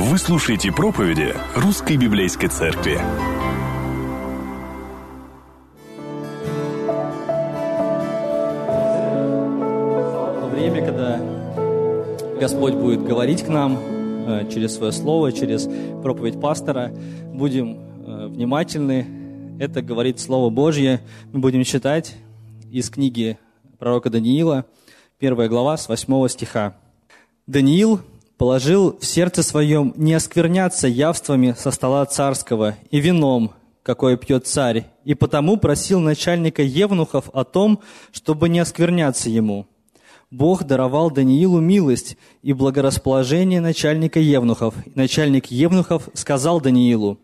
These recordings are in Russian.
Вы слушаете проповеди Русской Библейской Церкви. Время, когда Господь будет говорить к нам э, через свое слово, через проповедь пастора, будем э, внимательны. Это говорит Слово Божье. Мы будем читать из книги пророка Даниила, первая глава с 8 стиха. Даниил положил в сердце своем не оскверняться явствами со стола царского и вином, какое пьет царь, и потому просил начальника Евнухов о том, чтобы не оскверняться ему. Бог даровал Даниилу милость и благорасположение начальника Евнухов. Начальник Евнухов сказал Даниилу,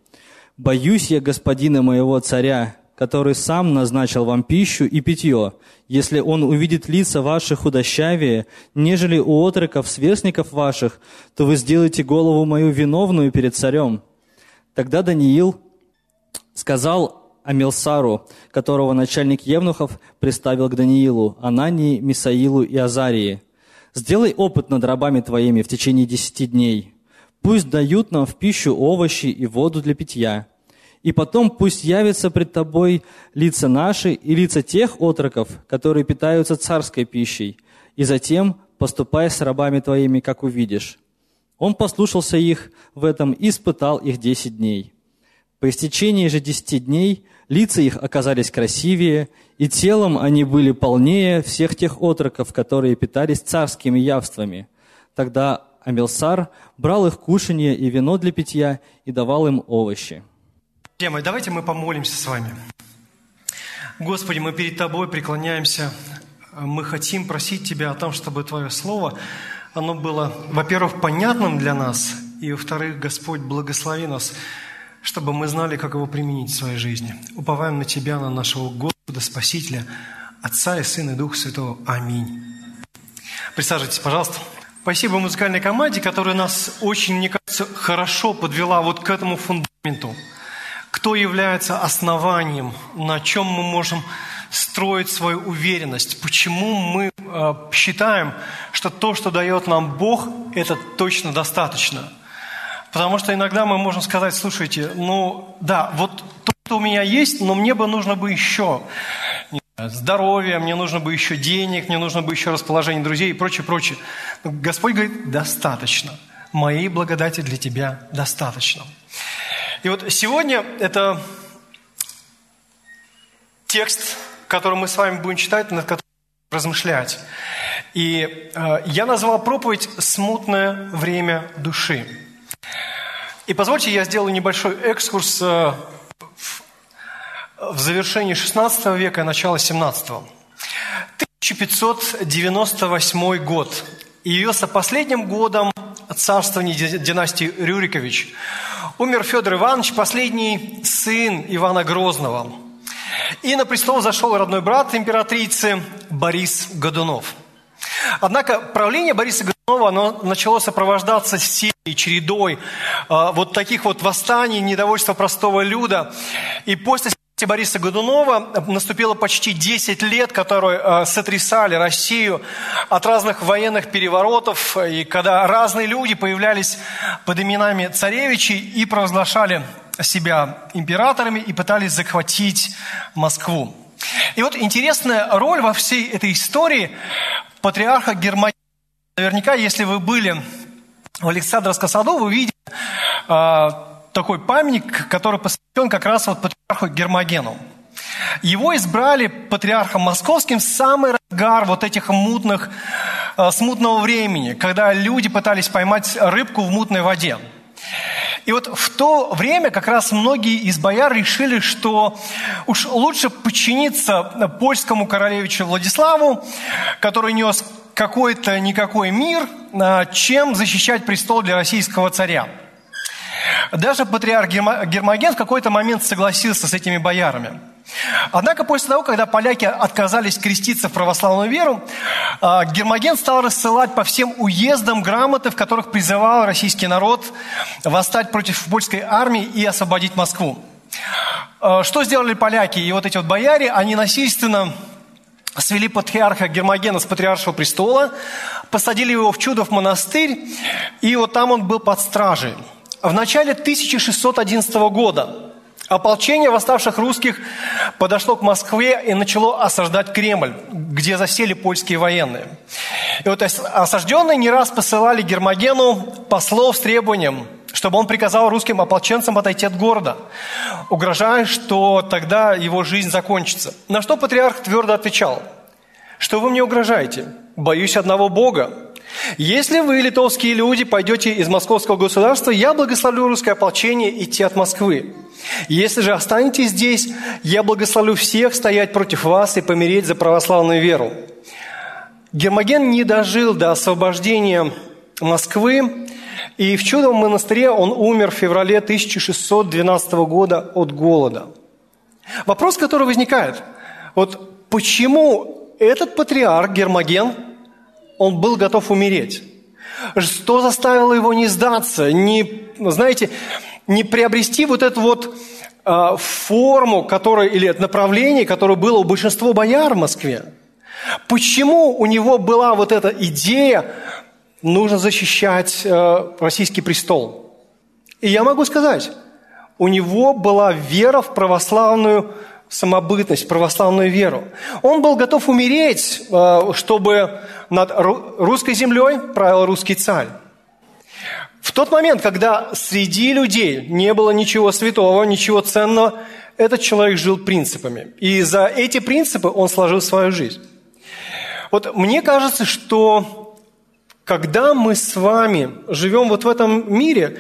«Боюсь я господина моего царя, который сам назначил вам пищу и питье, если он увидит лица ваши худощавее, нежели у отроков, сверстников ваших, то вы сделаете голову мою виновную перед царем». Тогда Даниил сказал Амилсару, которого начальник Евнухов приставил к Даниилу, Анании, Мисаилу и Азарии. «Сделай опыт над рабами твоими в течение десяти дней. Пусть дают нам в пищу овощи и воду для питья» И потом пусть явятся пред тобой лица наши и лица тех отроков, которые питаются царской пищей, и затем поступай с рабами твоими, как увидишь». Он послушался их в этом и испытал их десять дней. По истечении же десяти дней лица их оказались красивее, и телом они были полнее всех тех отроков, которые питались царскими явствами. Тогда Амилсар брал их кушанье и вино для питья и давал им овощи. Мои, давайте мы помолимся с вами. Господи, мы перед Тобой преклоняемся. Мы хотим просить Тебя о том, чтобы Твое Слово, оно было, во-первых, понятным для нас, и, во-вторых, Господь, благослови нас, чтобы мы знали, как его применить в своей жизни. Уповаем на Тебя, на нашего Господа, Спасителя, Отца и Сына и Духа Святого. Аминь. Присаживайтесь, пожалуйста. Спасибо музыкальной команде, которая нас очень, мне кажется, хорошо подвела вот к этому фундаменту – кто является основанием, на чем мы можем строить свою уверенность, почему мы э, считаем, что то, что дает нам Бог, это точно достаточно. Потому что иногда мы можем сказать, слушайте, ну да, вот то, что у меня есть, но мне бы нужно бы еще здоровья, мне нужно бы еще денег, мне нужно бы еще расположение друзей и прочее, прочее. Господь говорит, достаточно. Моей благодати для тебя достаточно. И вот сегодня это текст, который мы с вами будем читать, над которым размышлять. И э, я назвал проповедь «Смутное время души». И позвольте, я сделаю небольшой экскурс э, в, в завершении 16 века и начало 17 -го. 1598 год. И явился последним годом царствования династии Рюрикович – умер Федор Иванович, последний сын Ивана Грозного. И на престол зашел родной брат императрицы Борис Годунов. Однако правление Бориса Годунова оно начало сопровождаться серией, чередой э, вот таких вот восстаний, недовольства простого люда. И после Бориса Годунова наступило почти 10 лет, которые э, сотрясали Россию от разных военных переворотов, и когда разные люди появлялись под именами царевичей и провозглашали себя императорами и пытались захватить Москву. И вот интересная роль во всей этой истории патриарха Германии. Наверняка, если вы были в Александровском саду, вы видели э, такой памятник, который посвящен как раз вот патриарху Гермогену. Его избрали патриархом московским в самый разгар вот этих мутных, э, смутного времени, когда люди пытались поймать рыбку в мутной воде. И вот в то время как раз многие из бояр решили, что уж лучше подчиниться польскому королевичу Владиславу, который нес какой-то никакой мир, э, чем защищать престол для российского царя. Даже патриарх Гермоген в какой-то момент согласился с этими боярами. Однако после того, когда поляки отказались креститься в православную веру, а, Гермоген стал рассылать по всем уездам грамоты, в которых призывал российский народ восстать против польской армии и освободить Москву. А, что сделали поляки и вот эти вот бояре? Они насильственно свели патриарха Гермогена с патриаршего престола, посадили его в Чудов монастырь, и вот там он был под стражей. В начале 1611 года ополчение восставших русских подошло к Москве и начало осаждать Кремль, где засели польские военные. И вот осажденные не раз посылали Гермогену послов с требованием – чтобы он приказал русским ополченцам отойти от города, угрожая, что тогда его жизнь закончится. На что патриарх твердо отвечал, что вы мне угрожаете? Боюсь одного Бога. Если вы, литовские люди, пойдете из московского государства, я благословлю русское ополчение идти от Москвы. Если же останетесь здесь, я благословлю всех стоять против вас и помереть за православную веру. Гермоген не дожил до освобождения Москвы, и в Чудовом монастыре он умер в феврале 1612 года от голода. Вопрос, который возникает, вот почему этот патриарх Гермоген, он был готов умереть? Что заставило его не сдаться, не, знаете, не приобрести вот эту вот э, форму, которая, или направление, которое было у большинства бояр в Москве? Почему у него была вот эта идея нужно защищать э, российский престол. И я могу сказать, у него была вера в православную самобытность, православную веру. Он был готов умереть, э, чтобы над русской землей правил русский царь. В тот момент, когда среди людей не было ничего святого, ничего ценного, этот человек жил принципами. И за эти принципы он сложил свою жизнь. Вот мне кажется, что когда мы с вами живем вот в этом мире,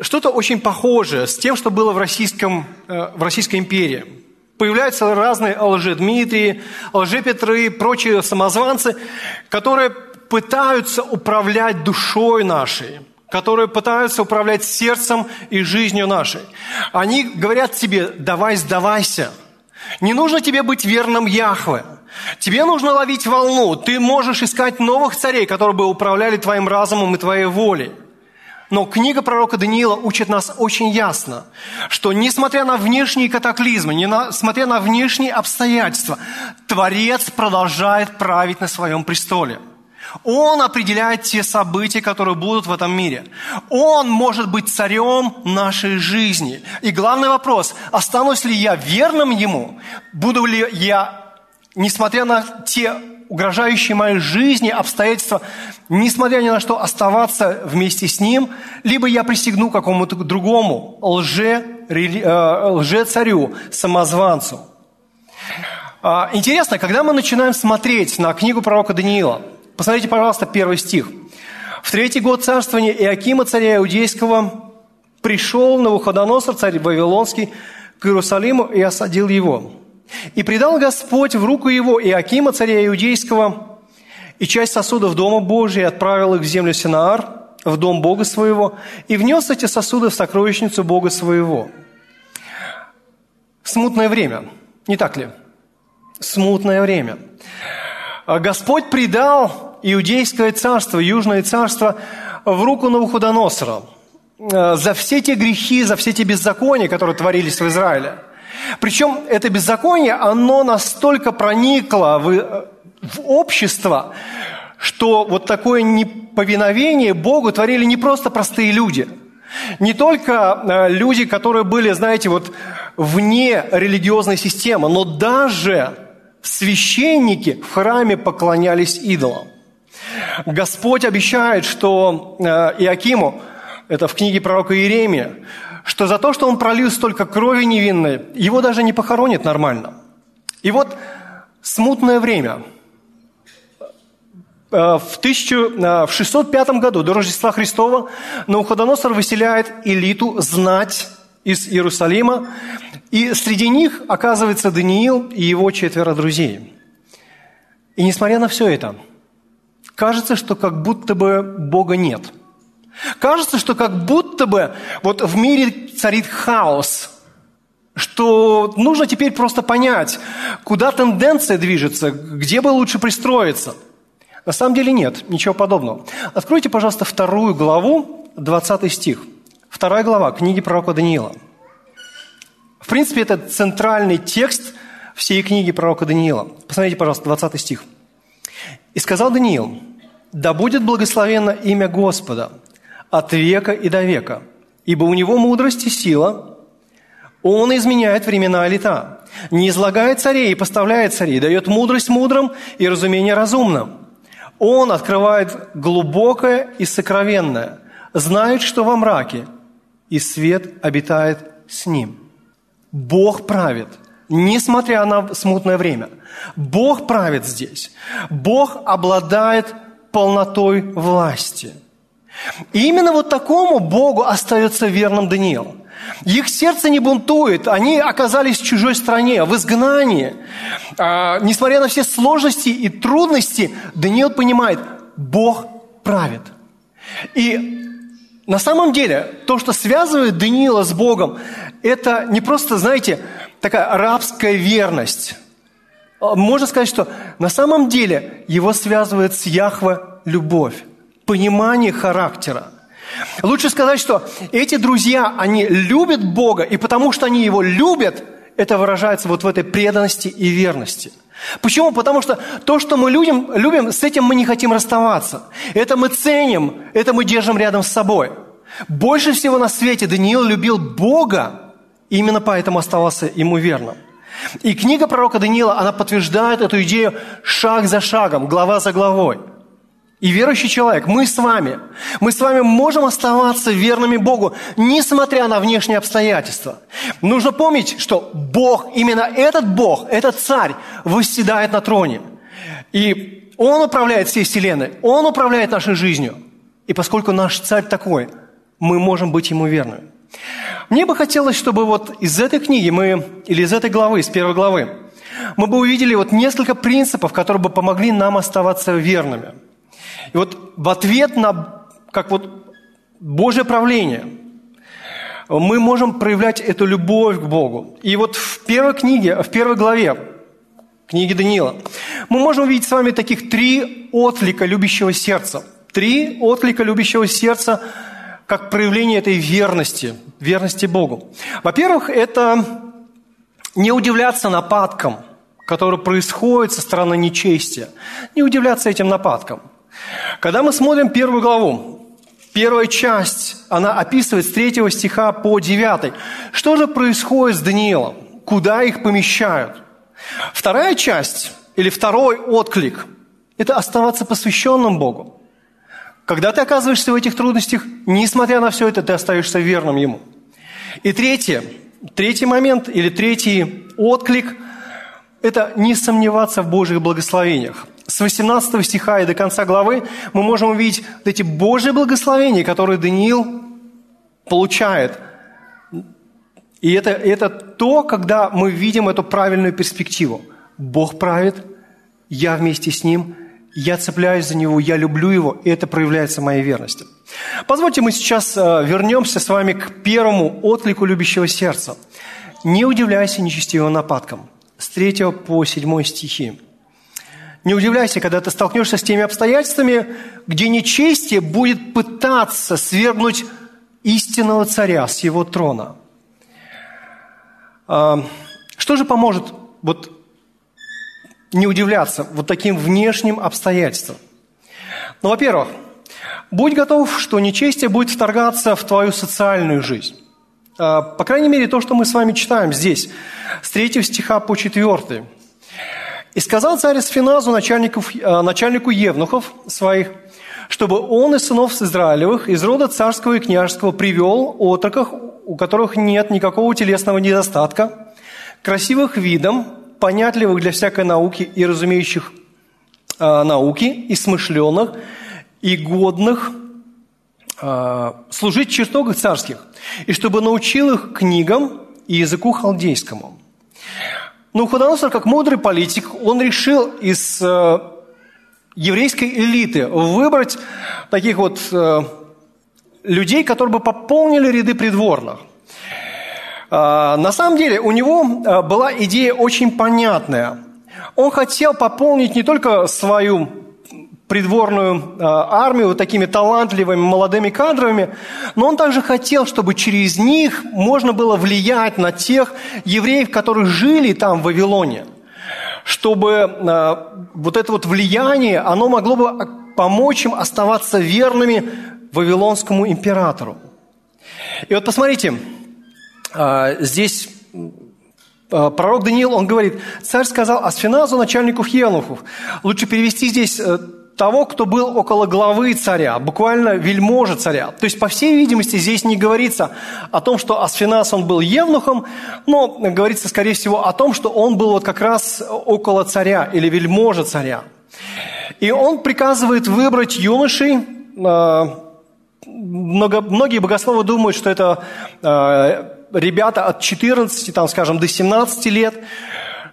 что-то очень похожее с тем, что было в, российском, э, в Российской империи. Появляются разные лже-Дмитрии, лже-Петры, прочие самозванцы, которые пытаются управлять душой нашей, которые пытаются управлять сердцем и жизнью нашей. Они говорят тебе, давай сдавайся. Не нужно тебе быть верным Яхве. Тебе нужно ловить волну. Ты можешь искать новых царей, которые бы управляли твоим разумом и твоей волей. Но книга пророка Даниила учит нас очень ясно, что несмотря на внешние катаклизмы, несмотря на внешние обстоятельства, Творец продолжает править на своем престоле. Он определяет те события, которые будут в этом мире. Он может быть царем нашей жизни. И главный вопрос, останусь ли я верным Ему? Буду ли я несмотря на те угрожающие моей жизни обстоятельства, несмотря ни на что, оставаться вместе с ним, либо я присягну какому-то другому лже, э, лже-царю, самозванцу. А, интересно, когда мы начинаем смотреть на книгу пророка Даниила, посмотрите, пожалуйста, первый стих. В третий год царствования Иакима, царя Иудейского, пришел Навуходоносор, царь Вавилонский, к Иерусалиму и осадил его – и предал Господь в руку его Иакима, царя Иудейского, и часть сосудов Дома Божия отправил их в землю Синаар, в дом Бога своего, и внес эти сосуды в сокровищницу Бога своего. Смутное время, не так ли? Смутное время. Господь предал Иудейское царство, Южное царство в руку Навуходоносора за все те грехи, за все те беззакония, которые творились в Израиле – причем это беззаконие, оно настолько проникло в, в общество, что вот такое неповиновение Богу творили не просто простые люди. Не только э, люди, которые были, знаете, вот вне религиозной системы, но даже священники в храме поклонялись идолам. Господь обещает, что э, Иакиму, это в книге пророка Иеремия, что за то, что он пролил столько крови невинной, его даже не похоронят нормально. И вот смутное время. Э, в, 1000, в 605 году до Рождества Христова Науходоносор выселяет элиту знать из Иерусалима, и среди них оказывается Даниил и его четверо друзей. И несмотря на все это, кажется, что как будто бы Бога нет – Кажется, что как будто бы вот в мире царит хаос, что нужно теперь просто понять, куда тенденция движется, где бы лучше пристроиться. На самом деле нет, ничего подобного. Откройте, пожалуйста, вторую главу, 20 стих. Вторая глава книги пророка Даниила. В принципе, это центральный текст всей книги пророка Даниила. Посмотрите, пожалуйста, 20 стих. «И сказал Даниил, да будет благословенно имя Господа от века и до века, ибо у него мудрость и сила, он изменяет времена и лета, не излагает царей и поставляет царей, дает мудрость мудрым и разумение разумным. Он открывает глубокое и сокровенное, знает, что во мраке, и свет обитает с ним. Бог правит, несмотря на смутное время. Бог правит здесь. Бог обладает полнотой власти. И именно вот такому Богу остается верным Даниил. Их сердце не бунтует, они оказались в чужой стране, в изгнании. А, несмотря на все сложности и трудности, Даниил понимает, Бог правит. И на самом деле, то, что связывает Даниила с Богом, это не просто, знаете, такая рабская верность. А, можно сказать, что на самом деле его связывает с Яхве любовь, понимание характера. Лучше сказать, что эти друзья, они любят Бога, и потому что они Его любят, это выражается вот в этой преданности и верности. Почему? Потому что то, что мы любим, любим, с этим мы не хотим расставаться. Это мы ценим, это мы держим рядом с собой. Больше всего на свете Даниил любил Бога, именно поэтому оставался ему верным. И книга пророка Даниила, она подтверждает эту идею шаг за шагом, глава за главой. И верующий человек, мы с вами, мы с вами можем оставаться верными Богу, несмотря на внешние обстоятельства. Нужно помнить, что Бог, именно этот Бог, этот царь, восседает на троне. И Он управляет всей вселенной, Он управляет нашей жизнью. И поскольку наш царь такой, мы можем быть Ему верными. Мне бы хотелось, чтобы вот из этой книги мы, или из этой главы, из первой главы, мы бы увидели вот несколько принципов, которые бы помогли нам оставаться верными. И вот в ответ на, как вот Божье правление, мы можем проявлять эту любовь к Богу. И вот в первой книге, в первой главе книги Даниила мы можем увидеть с вами таких три отклика любящего сердца. Три отклика любящего сердца – как проявление этой верности, верности Богу. Во-первых, это не удивляться нападкам, которые происходят со стороны нечестия. Не удивляться этим нападкам. Когда мы смотрим первую главу, первая часть, она описывает с 3 стиха по 9. Что же происходит с Даниилом? Куда их помещают? Вторая часть, или второй отклик, это оставаться посвященным Богу. Когда ты оказываешься в этих трудностях, несмотря на все это, ты остаешься верным Ему. И третье, третий момент или третий отклик – это не сомневаться в Божьих благословениях. С 18 стиха и до конца главы мы можем увидеть эти Божьи благословения, которые Даниил получает. И это, это то, когда мы видим эту правильную перспективу. Бог правит, я вместе с Ним – я цепляюсь за него, я люблю его, и это проявляется моей верностью. Позвольте мы сейчас э, вернемся с вами к первому отклику любящего сердца. Не удивляйся нечестивым нападкам. С 3 по 7 стихи. Не удивляйся, когда ты столкнешься с теми обстоятельствами, где нечестие будет пытаться свергнуть истинного царя с его трона. А, что же поможет вот не удивляться вот таким внешним обстоятельствам. Ну, во-первых, будь готов, что нечестие будет вторгаться в твою социальную жизнь. А, по крайней мере, то, что мы с вами читаем здесь, с 3 стиха по 4. «И сказал царь Сфиназу, начальнику, а, начальнику евнухов своих, чтобы он из сынов Израилевых, из рода царского и княжеского, привел отроков, у которых нет никакого телесного недостатка, красивых видом, понятливых для всякой науки и разумеющих э, науки, и смышленных, и годных э, служить в чертогах царских, и чтобы научил их книгам и языку халдейскому. Но Худоносор, как мудрый политик, он решил из э, еврейской элиты выбрать таких вот э, людей, которые бы пополнили ряды придворных – а, на самом деле у него а, была идея очень понятная. Он хотел пополнить не только свою придворную армию вот такими талантливыми молодыми кадрами, но он также хотел, чтобы через них можно было влиять на тех евреев, которые жили там, в Вавилоне, чтобы вот это вот влияние, оно могло бы помочь им оставаться верными Вавилонскому императору. И вот посмотрите, здесь Э, пророк Даниил, он говорит, царь сказал Асфиназу, начальнику Евнухов. Лучше перевести здесь э, того, кто был около главы царя, буквально вельможа царя. То есть, по всей видимости, здесь не говорится о том, что Асфиназ, он был евнухом, но говорится, скорее всего, о том, что он был вот как раз около царя или вельможа царя. И он приказывает выбрать юношей, э, много, многие богословы думают, что это ребята от 14, там, скажем, до 17 лет,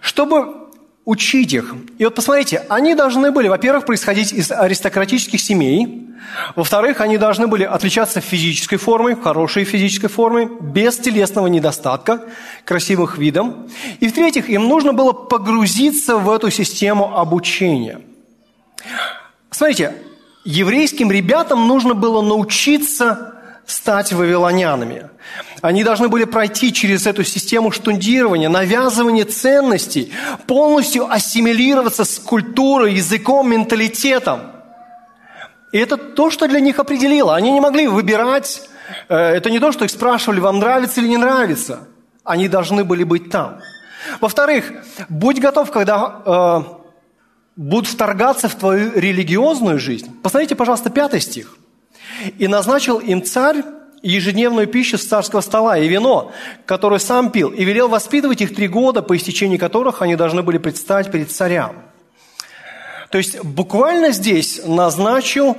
чтобы учить их. И вот посмотрите, они должны были, во-первых, происходить из аристократических семей, во-вторых, они должны были отличаться физической формой, хорошей физической формой, без телесного недостатка, красивых видом. И в-третьих, им нужно было погрузиться в эту систему обучения. Смотрите, еврейским ребятам нужно было научиться стать вавилонянами. Они должны были пройти через эту систему штундирования, навязывания ценностей, полностью ассимилироваться с культурой, языком, менталитетом. И это то, что для них определило. Они не могли выбирать, э, это не то, что их спрашивали, вам нравится или не нравится. Они должны были быть там. Во-вторых, будь готов, когда э, будут вторгаться в твою религиозную жизнь. Посмотрите, пожалуйста, пятый стих. «И назначил им царь ежедневную пищу с царского стола и вино, которое сам пил, и велел воспитывать их три года, по истечении которых они должны были предстать перед царям. То есть буквально здесь назначил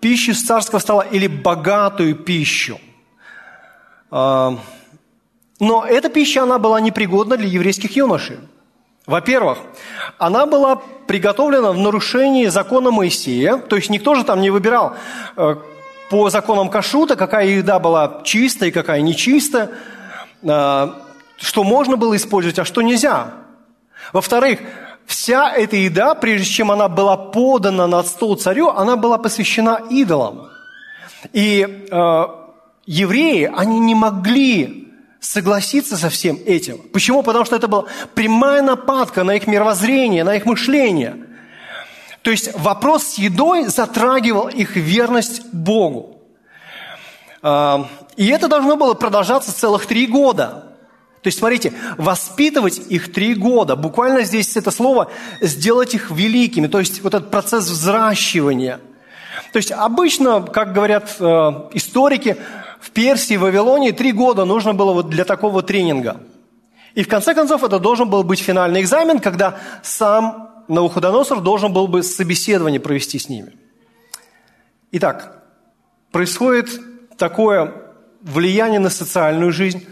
пищу с царского стола или богатую пищу. А, но эта пища, она была непригодна для еврейских юношей. Во-первых, она была приготовлена в нарушении закона Моисея, то есть никто же там не выбирал, э, по законам кашрута, какая еда была чистая и какая нечистая, что можно было использовать, а что нельзя. Во-вторых, вся эта еда, прежде чем она была подана на стол царю, она была посвящена идолам. И э, евреи, они не могли согласиться со всем этим. Почему? Потому что это была прямая нападка на их мировоззрение, на их мышление – то есть вопрос с едой затрагивал их верность Богу. А, и это должно было продолжаться целых три года. То есть, смотрите, воспитывать их три года. Буквально здесь это слово «сделать их великими». То есть, вот этот процесс взращивания. То есть, обычно, как говорят э, историки, в Персии, в Вавилоне три года нужно было вот для такого тренинга. И в конце концов это должен был быть финальный экзамен, когда сам Навуходоносор должен был бы собеседование провести с ними. Итак, происходит такое влияние на социальную жизнь,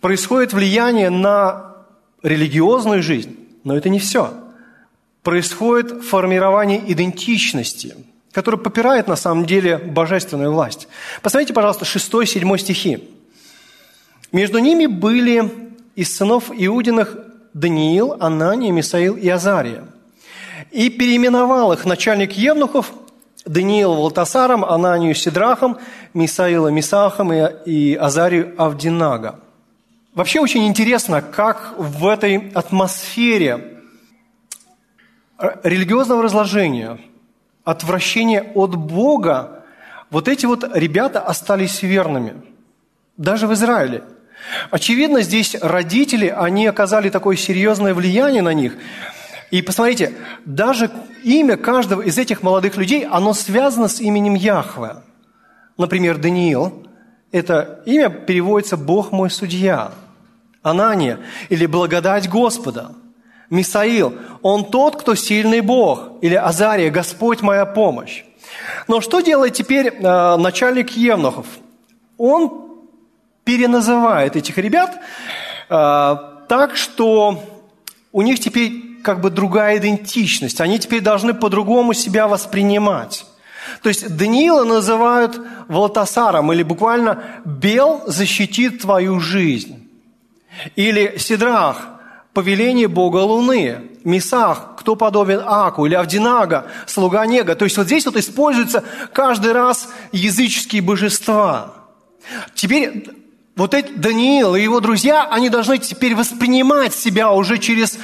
происходит влияние на религиозную жизнь, но это не все. Происходит формирование идентичности, которое попирает на самом деле божественную власть. Посмотрите, пожалуйста, 6-7 стихи. Между ними были из сынов Иудиных Даниил, Анания, Мисаил и Азария – и переименовал их начальник Евнухов Даниил Валтасаром, Ананию Сидрахом, Мисаила Мисахом и Азарию Авдинага. Вообще очень интересно, как в этой атмосфере религиозного разложения, отвращения от Бога, вот эти вот ребята остались верными. Даже в Израиле. Очевидно, здесь родители, они оказали такое серьезное влияние на них – и посмотрите, даже имя каждого из этих молодых людей, оно связано с именем Яхве. Например, Даниил, это имя переводится «Бог мой судья». Анания или «Благодать Господа». Мисаил, он тот, кто сильный Бог. Или Азария, Господь моя помощь. Но что делает теперь э, начальник Евнухов? Он переназывает этих ребят э, так, что у них теперь как бы другая идентичность. Они теперь должны по-другому себя воспринимать. То есть Даниила называют Валтасаром, или буквально «бел защитит твою жизнь». Или Сидрах повеление Бога Луны. Месах, кто подобен Аку, или Авдинага, слуга Нега. То есть вот здесь вот используются каждый раз языческие божества. Теперь вот эти Даниил и его друзья, они должны теперь воспринимать себя уже через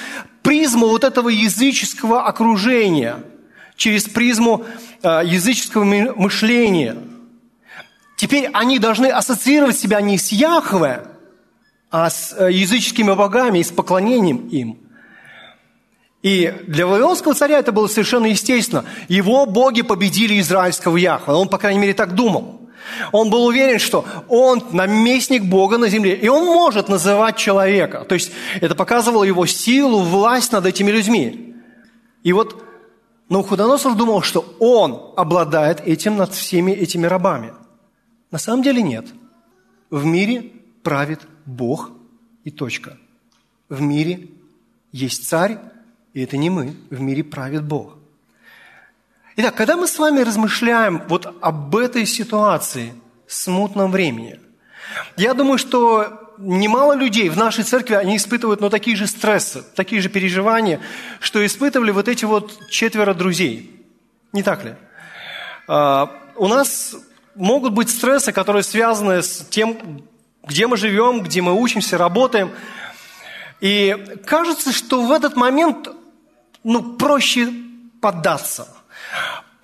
призму вот этого языческого окружения, через призму э, языческого мышления. Теперь они должны ассоциировать себя не с Яхве, а с э, языческими богами и с поклонением им. И для Вавилонского царя это было совершенно естественно. Его боги победили израильского Яхва. Он, по крайней мере, так думал. Он был уверен, что он наместник Бога на земле, и он может называть человека. То есть это показывало его силу, власть над этими людьми. И вот Навуходоносор думал, что он обладает этим над всеми этими рабами. На самом деле нет. В мире правит Бог и точка. В мире есть царь, и это не мы. В мире правит Бог. Итак, когда мы с вами размышляем вот об этой ситуации, смутном времени, я думаю, что немало людей в нашей церкви, они испытывают ну, такие же стрессы, такие же переживания, что испытывали вот эти вот четверо друзей. Не так ли? А, у нас могут быть стрессы, которые связаны с тем, где мы живем, где мы учимся, работаем. И кажется, что в этот момент ну, проще поддаться –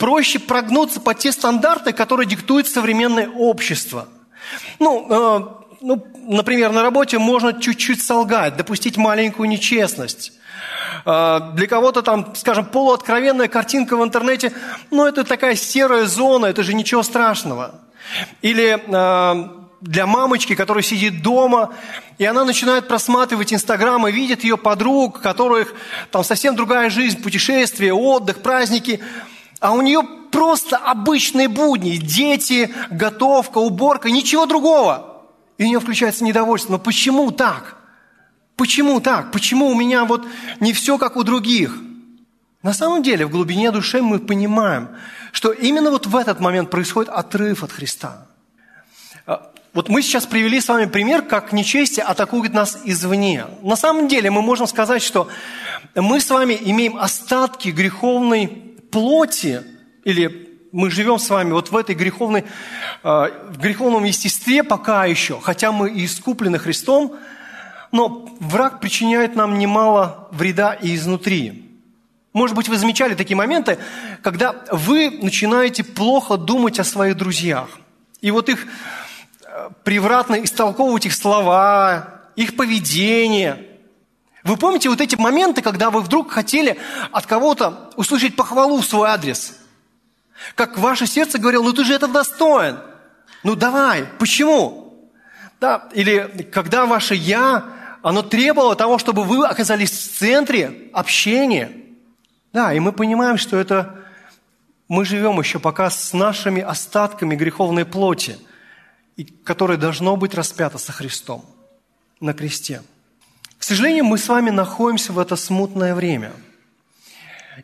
проще прогнуться под те стандарты, которые диктует современное общество. Ну, э, ну, например, на работе можно чуть-чуть солгать, допустить маленькую нечестность. Э, для кого-то там, скажем, полуоткровенная картинка в интернете, ну, это такая серая зона, это же ничего страшного. Или э, для мамочки, которая сидит дома, и она начинает просматривать Инстаграм и видит ее подруг, которых там совсем другая жизнь, путешествия, отдых, праздники – а у нее просто обычные будни, дети, готовка, уборка, ничего другого. И у нее включается недовольство. Но почему так? Почему так? Почему у меня вот не все как у других? На самом деле, в глубине души мы понимаем, что именно вот в этот момент происходит отрыв от Христа. А, вот мы сейчас привели с вами пример, как нечестие атакует нас извне. На самом деле мы можем сказать, что мы с вами имеем остатки греховной плоти, или мы живем с вами вот в этой греховной, э, в греховном естестве пока еще, хотя мы и искуплены Христом, но враг причиняет нам немало вреда и изнутри. Может быть, вы замечали такие моменты, когда вы начинаете плохо думать о своих друзьях. И вот их э, превратно истолковывать их слова, их поведение – вы помните вот эти моменты, когда вы вдруг хотели от кого-то услышать похвалу в свой адрес? Как ваше сердце говорило, ну ты же это достоин. Ну давай, почему? Да, или когда ваше «я», оно требовало того, чтобы вы оказались в центре общения. Да, и мы понимаем, что это мы живем еще пока с нашими остатками греховной плоти, которое должно быть распято со Христом на кресте. К сожалению, мы с вами находимся в это смутное время.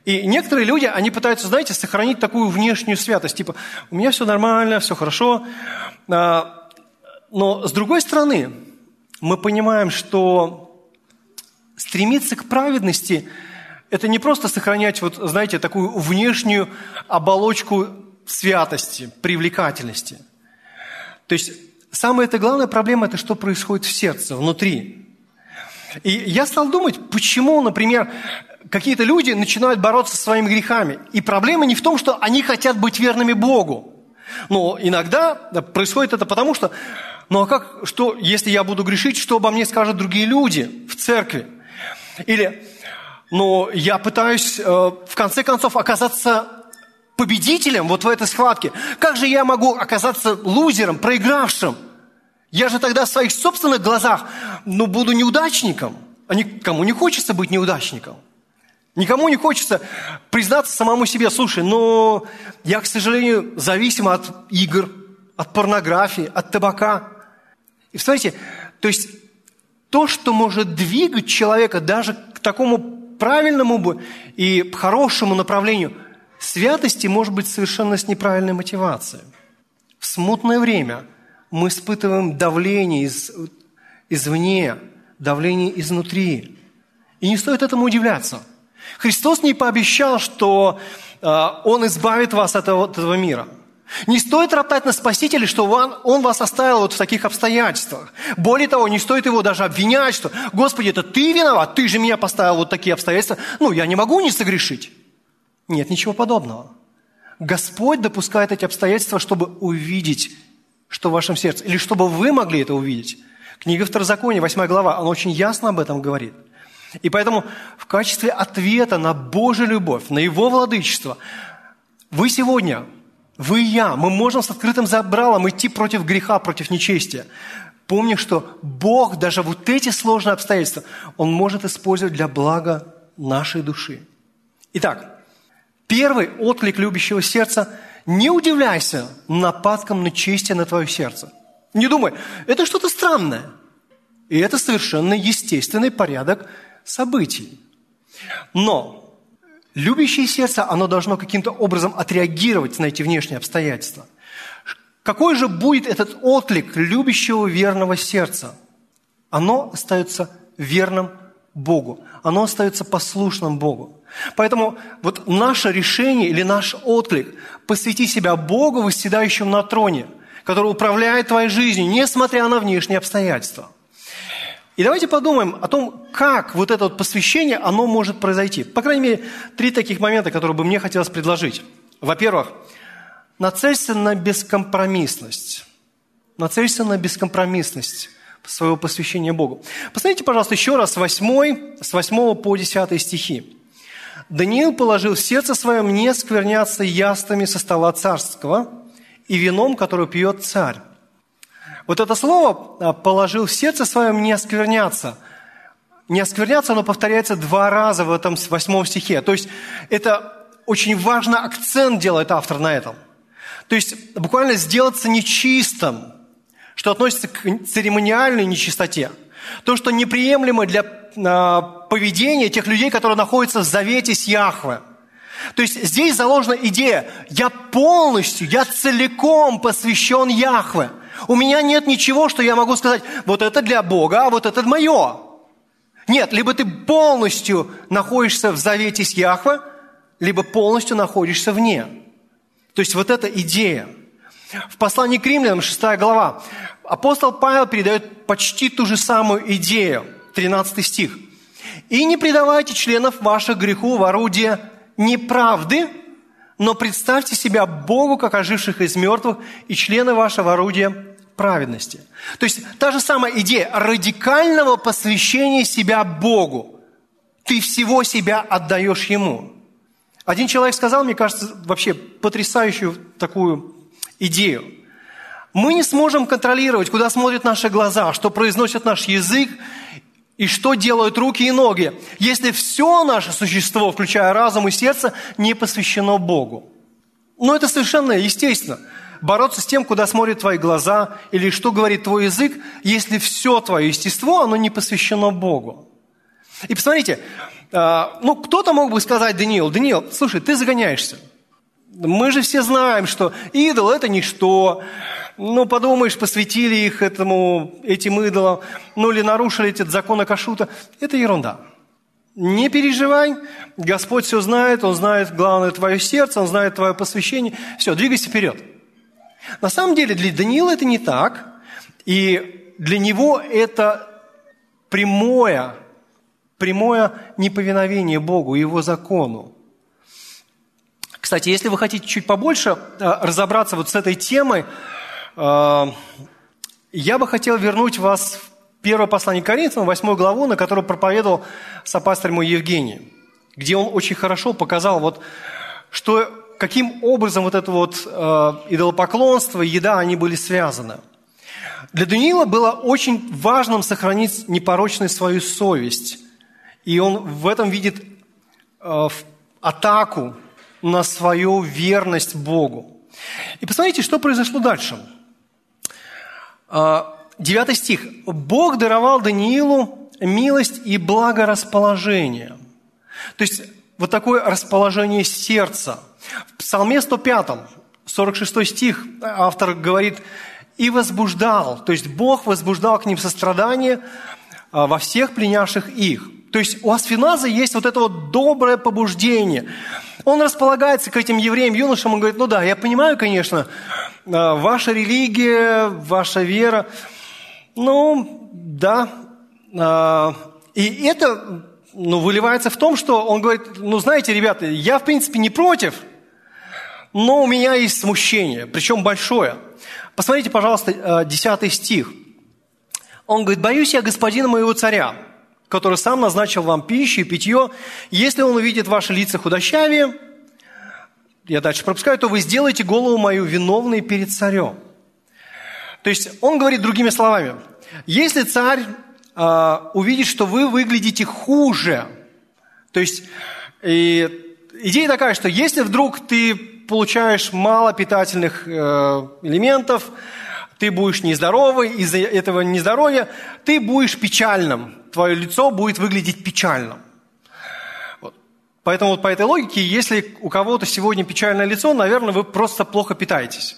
И некоторые люди, они пытаются, знаете, сохранить такую внешнюю святость, типа, у меня все нормально, все хорошо. А, но с другой стороны, мы понимаем, что стремиться к праведности – это не просто сохранять, вот, знаете, такую внешнюю оболочку святости, привлекательности. То есть самая это главная проблема – это что происходит в сердце, внутри. И я стал думать, почему, например, какие-то люди начинают бороться со своими грехами. И проблема не в том, что они хотят быть верными Богу. Но иногда происходит это потому, что, ну а как, что, если я буду грешить, что обо мне скажут другие люди в церкви? Или, ну, я пытаюсь, э, в конце концов, оказаться победителем вот в этой схватке. Как же я могу оказаться лузером, проигравшим? Я же тогда в своих собственных глазах, ну, буду неудачником. А никому не хочется быть неудачником. Никому не хочется признаться самому себе, слушай, но я, к сожалению, зависим от игр, от порнографии, от табака. И смотрите, то есть то, что может двигать человека даже к такому правильному и хорошему направлению святости, может быть совершенно с неправильной мотивацией. В смутное время – мы испытываем давление из, извне, давление изнутри. И не стоит этому удивляться. Христос не пообещал, что э, Он избавит вас от этого, от этого мира. Не стоит роптать на Спасителя, что он, он вас оставил вот в таких обстоятельствах. Более того, не стоит его даже обвинять, что «Господи, это ты виноват, ты же меня поставил вот такие обстоятельства, ну, я не могу не согрешить». Нет, ничего подобного. Господь допускает эти обстоятельства, чтобы увидеть, что в вашем сердце, или чтобы вы могли это увидеть. Книга Второзакония, 8 глава, она очень ясно об этом говорит. И поэтому в качестве ответа на Божью любовь, на Его владычество, вы сегодня, вы и я, мы можем с открытым забралом идти против греха, против нечестия. Помни, что Бог даже вот эти сложные обстоятельства, Он может использовать для блага нашей души. Итак, первый отклик любящего сердца – не удивляйся нападкам на честие на твое сердце. Не думай, это что-то странное. И это совершенно естественный порядок событий. Но любящее сердце, оно должно каким-то образом отреагировать на эти внешние обстоятельства. Какой же будет этот отклик любящего верного сердца? Оно остается верным Богу. Оно остается послушным Богу. Поэтому вот наше решение или наш отклик – посвяти себя Богу, восседающему на троне, который управляет твоей жизнью, несмотря на внешние обстоятельства. И давайте подумаем о том, как вот это вот посвящение, оно может произойти. По крайней мере, три таких момента, которые бы мне хотелось предложить. Во-первых, нацелься на бескомпромиссность. Нацелься на бескомпромиссность своего посвящения Богу. Посмотрите, пожалуйста, еще раз 8, с 8 по 10 стихи. «Даниил положил в сердце своем не скверняться яствами со стола царского и вином, которое пьет царь, вот это слово а, «положил в сердце своем не оскверняться». Не оскверняться, оно повторяется два раза в этом восьмом стихе. То есть это очень важный акцент делает автор на этом. То есть буквально сделаться нечистым, что относится к церемониальной нечистоте. То, что неприемлемо для э, поведения тех людей, которые находятся в завете с Яхве. То есть здесь заложена идея, я полностью, я целиком посвящен Яхве – у меня нет ничего, что я могу сказать, вот это для Бога, а вот это мое. Нет, либо ты полностью находишься в завете с Яхве, либо полностью находишься вне. То есть вот эта идея. В послании к римлянам, 6 глава, апостол Павел передает почти ту же самую идею, 13 стих. «И не предавайте членов ваших греху в орудие неправды, но представьте себя Богу, как оживших из мертвых, и члены вашего орудия праведности. То есть та же самая идея радикального посвящения себя Богу. Ты всего себя отдаешь Ему. Один человек сказал, мне кажется, вообще потрясающую такую идею. Мы не сможем контролировать, куда смотрят наши глаза, что произносит наш язык и что делают руки и ноги, если все наше существо, включая разум и сердце, не посвящено Богу. Но это совершенно естественно. Бороться с тем, куда смотрят твои глаза или что говорит твой язык, если все твое естество, оно не посвящено Богу. И посмотрите, а, ну кто-то мог бы сказать Даниил, Даниил, слушай, ты загоняешься. Мы же все знаем, что идол – это ничто, ну, подумаешь, посвятили их этому, этим идолам, ну, или нарушили этот закон Акашута. Это ерунда. Не переживай, Господь все знает, Он знает, главное, твое сердце, Он знает твое посвящение. Все, двигайся вперед. На самом деле для Даниила это не так, и для него это прямое, прямое неповиновение Богу Его закону. Кстати, если вы хотите чуть побольше э, разобраться вот с этой темой, я бы хотел вернуть вас в первое послание Коринфянам, восьмую главу, на которую проповедовал сопастырь мой Евгений, где он очень хорошо показал, вот, что, каким образом вот это вот э, идолопоклонство и еда, они были связаны. Для Даниила было очень важным сохранить непорочной свою совесть. И он в этом видит э, атаку на свою верность Богу. И посмотрите, что произошло дальше – а, девятый стих. «Бог даровал Даниилу милость и благорасположение». То есть вот такое расположение сердца. В Псалме 105, 46 стих, автор говорит, «И возбуждал», то есть Бог возбуждал к ним сострадание а, во всех пленявших их. То есть у Асфиназа есть вот это вот доброе побуждение. Он располагается к этим евреям, юношам, он говорит, ну да, я понимаю, конечно, а, ваша религия, ваша вера, ну, да. А, и это ну, выливается в том, что он говорит, ну, знаете, ребята, я, в принципе, не против, но у меня есть смущение, причем большое. Посмотрите, пожалуйста, 10 а, стих. Он говорит, боюсь я господина моего царя, который сам назначил вам пищу и питье. Если он увидит ваши лица худощавее, я дальше пропускаю, то вы сделаете голову мою виновной перед царем. То есть он говорит другими словами, если царь э, увидит, что вы выглядите хуже, то есть и идея такая, что если вдруг ты получаешь мало питательных э, элементов, ты будешь нездоровый, из-за этого нездоровья ты будешь печальным, твое лицо будет выглядеть печальным. Вот. Поэтому вот по этой логике, если у кого-то сегодня печальное лицо, наверное, вы просто плохо питаетесь.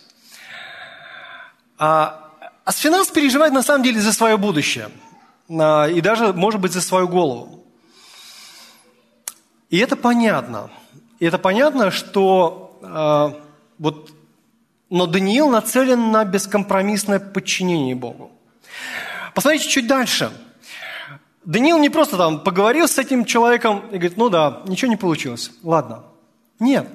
А Асфинанс переживает на самом деле за свое будущее а, и даже, может быть, за свою голову. И это понятно. И это понятно, что э, вот но Даниил нацелен на бескомпромиссное подчинение Богу. Посмотрите чуть дальше. Даниил не просто там поговорил с этим человеком и говорит, ну да, ничего не получилось, ладно. Нет.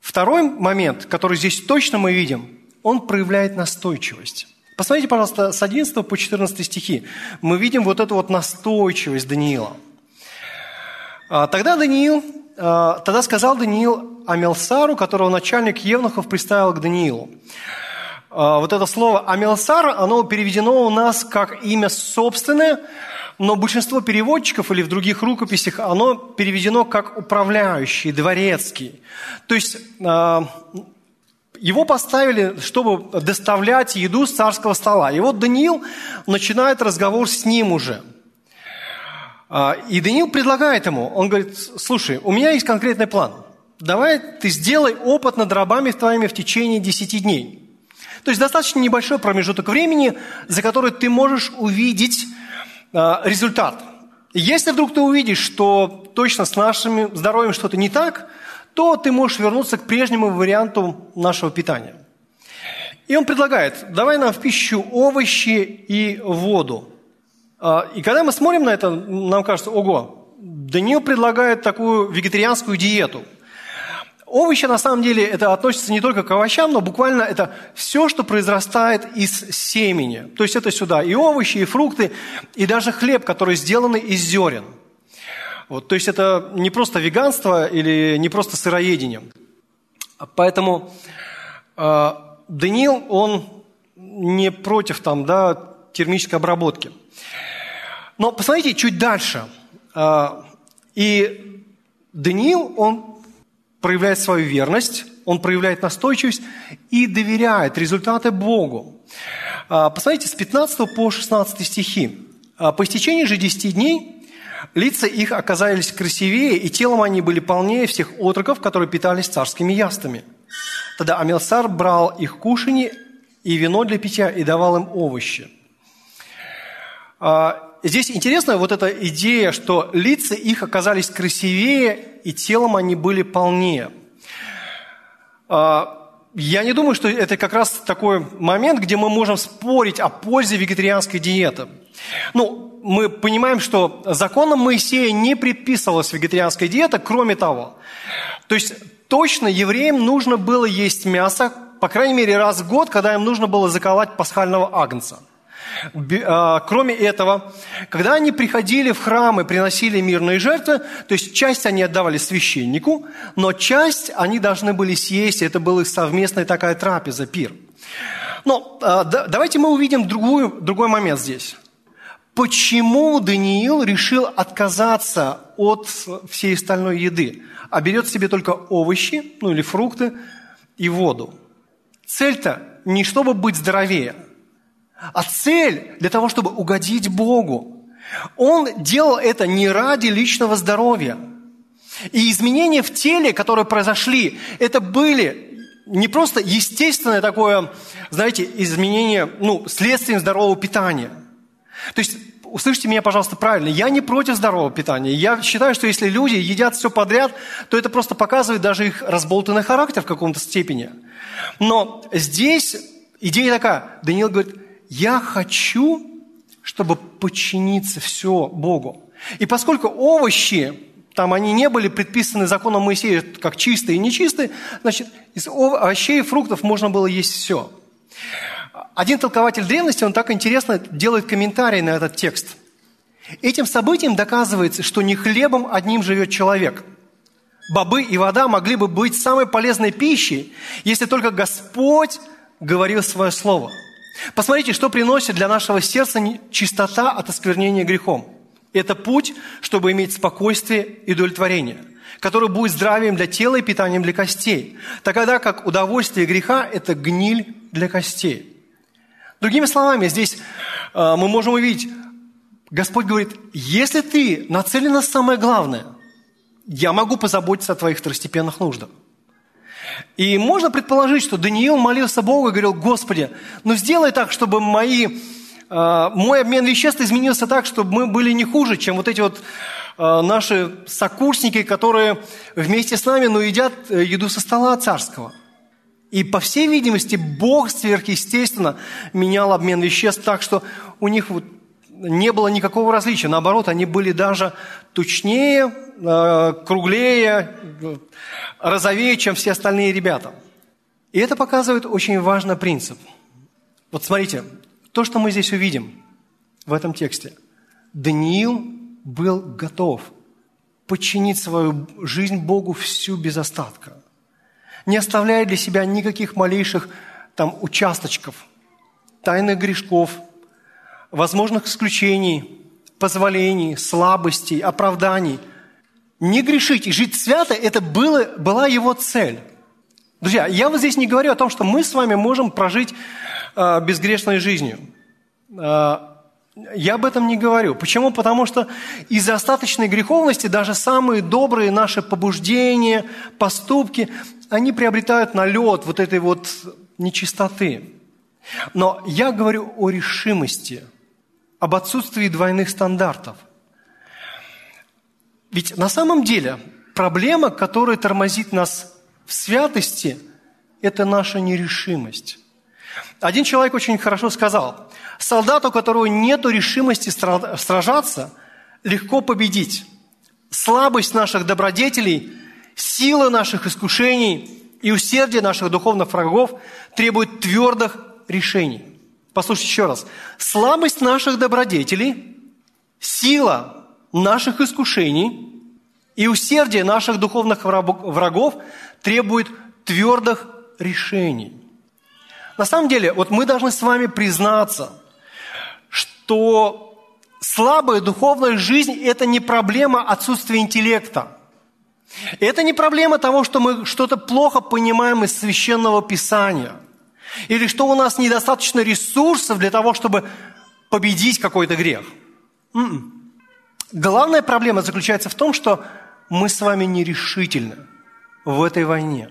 Второй момент, который здесь точно мы видим, он проявляет настойчивость. Посмотрите, пожалуйста, с 11 по 14 стихи. Мы видим вот эту вот настойчивость Даниила. А, тогда Даниил тогда сказал Даниил Амелсару, которого начальник Евнухов приставил к Даниилу. Э, вот это слово Амелсар, оно переведено у нас как имя собственное, но большинство переводчиков или в других рукописях оно переведено как управляющий, дворецкий. То есть э, его поставили, чтобы доставлять еду с царского стола. И вот Даниил начинает разговор с ним уже – а, и Даниил предлагает ему, он говорит, слушай, у меня есть конкретный план. Давай ты сделай опыт над рабами твоими в течение 10 дней. То есть достаточно небольшой промежуток времени, за который ты можешь увидеть а, результат. Если вдруг ты увидишь, что точно с нашим здоровьем что-то не так, то ты можешь вернуться к прежнему варианту нашего питания. И он предлагает, давай нам в пищу овощи и воду. А, и когда мы смотрим на это, нам кажется, ого, Даниил предлагает такую вегетарианскую диету. Овощи, на самом деле, это относится не только к овощам, но буквально это все, что произрастает из семени. То есть это сюда и овощи, и фрукты, и даже хлеб, который сделан из зерен. Вот, то есть это не просто веганство или не просто сыроедение. Поэтому э, Даниил, он не против там, да, термической обработки. Но посмотрите чуть дальше. А, и Даниил, он проявляет свою верность, он проявляет настойчивость и доверяет результаты Богу. А, посмотрите, с 15 по 16 стихи. А, «По истечении же 10 дней лица их оказались красивее, и телом они были полнее всех отроков, которые питались царскими яствами. Тогда Амелсар брал их кушанье и вино для питья и давал им овощи здесь интересна вот эта идея, что лица их оказались красивее, и телом они были полнее. А, я не думаю, что это как раз такой момент, где мы можем спорить о пользе вегетарианской диеты. Ну, мы понимаем, что законом Моисея не предписывалась вегетарианская диета, кроме того. То есть точно евреям нужно было есть мясо, по крайней мере, раз в год, когда им нужно было заколоть пасхального агнца – кроме этого, когда они приходили в храм и приносили мирные жертвы, то есть часть они отдавали священнику, но часть они должны были съесть, это была совместная такая трапеза, пир. Но а, давайте мы увидим другую, другой момент здесь. Почему Даниил решил отказаться от всей остальной еды, а берет себе только овощи, ну или фрукты и воду? Цель-то не чтобы быть здоровее – а цель для того, чтобы угодить Богу. Он делал это не ради личного здоровья. И изменения в теле, которые произошли, это были не просто естественное такое, знаете, изменение, ну, следствием здорового питания. То есть услышьте меня, пожалуйста, правильно. Я не против здорового питания. Я считаю, что если люди едят все подряд, то это просто показывает даже их разболтанный характер в каком-то степени. Но здесь идея такая. Даниил говорит, я хочу, чтобы подчиниться все Богу. И поскольку овощи, там они не были предписаны законом Моисея как чистые и нечистые, значит, из овощей и фруктов можно было есть все. Один толкователь древности, он так интересно делает комментарий на этот текст. Этим событием доказывается, что не хлебом одним живет человек. Бобы и вода могли бы быть самой полезной пищей, если только Господь говорил свое слово. Посмотрите, что приносит для нашего сердца чистота от осквернения грехом. Это путь, чтобы иметь спокойствие и удовлетворение, который будет здравием для тела и питанием для костей, тогда как удовольствие греха – это гниль для костей. Другими словами, здесь э, мы можем увидеть, Господь говорит, если ты нацелен на самое главное, я могу позаботиться о твоих второстепенных нуждах. И можно предположить, что Даниил молился Богу и говорил, Господи, ну сделай так, чтобы мои, э, мой обмен веществ изменился так, чтобы мы были не хуже, чем вот эти вот э, наши сокурсники, которые вместе с нами, но едят еду со стола царского. И, по всей видимости, Бог сверхъестественно менял обмен веществ так, что у них вот не было никакого различия. Наоборот, они были даже тучнее, э, круглее, розовее, чем все остальные ребята. И это показывает очень важный принцип. Вот смотрите, то, что мы здесь увидим в этом тексте. Даниил был готов подчинить свою жизнь Богу всю без остатка не оставляя для себя никаких малейших там участочков, тайных грешков, возможных исключений, позволений, слабостей, оправданий. Не грешить и жить свято – это было, была его цель. Друзья, я вот здесь не говорю о том, что мы с вами можем прожить э, безгрешной жизнью. Э, я об этом не говорю. Почему? Потому что из-за остаточной греховности даже самые добрые наши побуждения, поступки, они приобретают налет вот этой вот нечистоты. Но я говорю о решимости, об отсутствии двойных стандартов. Ведь на самом деле проблема, которая тормозит нас в святости, это наша нерешимость. Один человек очень хорошо сказал, солдату, у которого нет решимости сражаться, легко победить. Слабость наших добродетелей Сила наших искушений и усердие наших духовных врагов требует твердых решений. Послушайте еще раз. Слабость наших добродетелей, сила наших искушений и усердие наших духовных врагов требует твердых решений. На самом деле, вот мы должны с вами признаться, что слабая духовная жизнь – это не проблема отсутствия интеллекта – это не проблема того, что мы что-то плохо понимаем из священного писания. Или что у нас недостаточно ресурсов для того, чтобы победить какой-то грех. М-м. Главная проблема заключается в том, что мы с вами нерешительны в этой войне.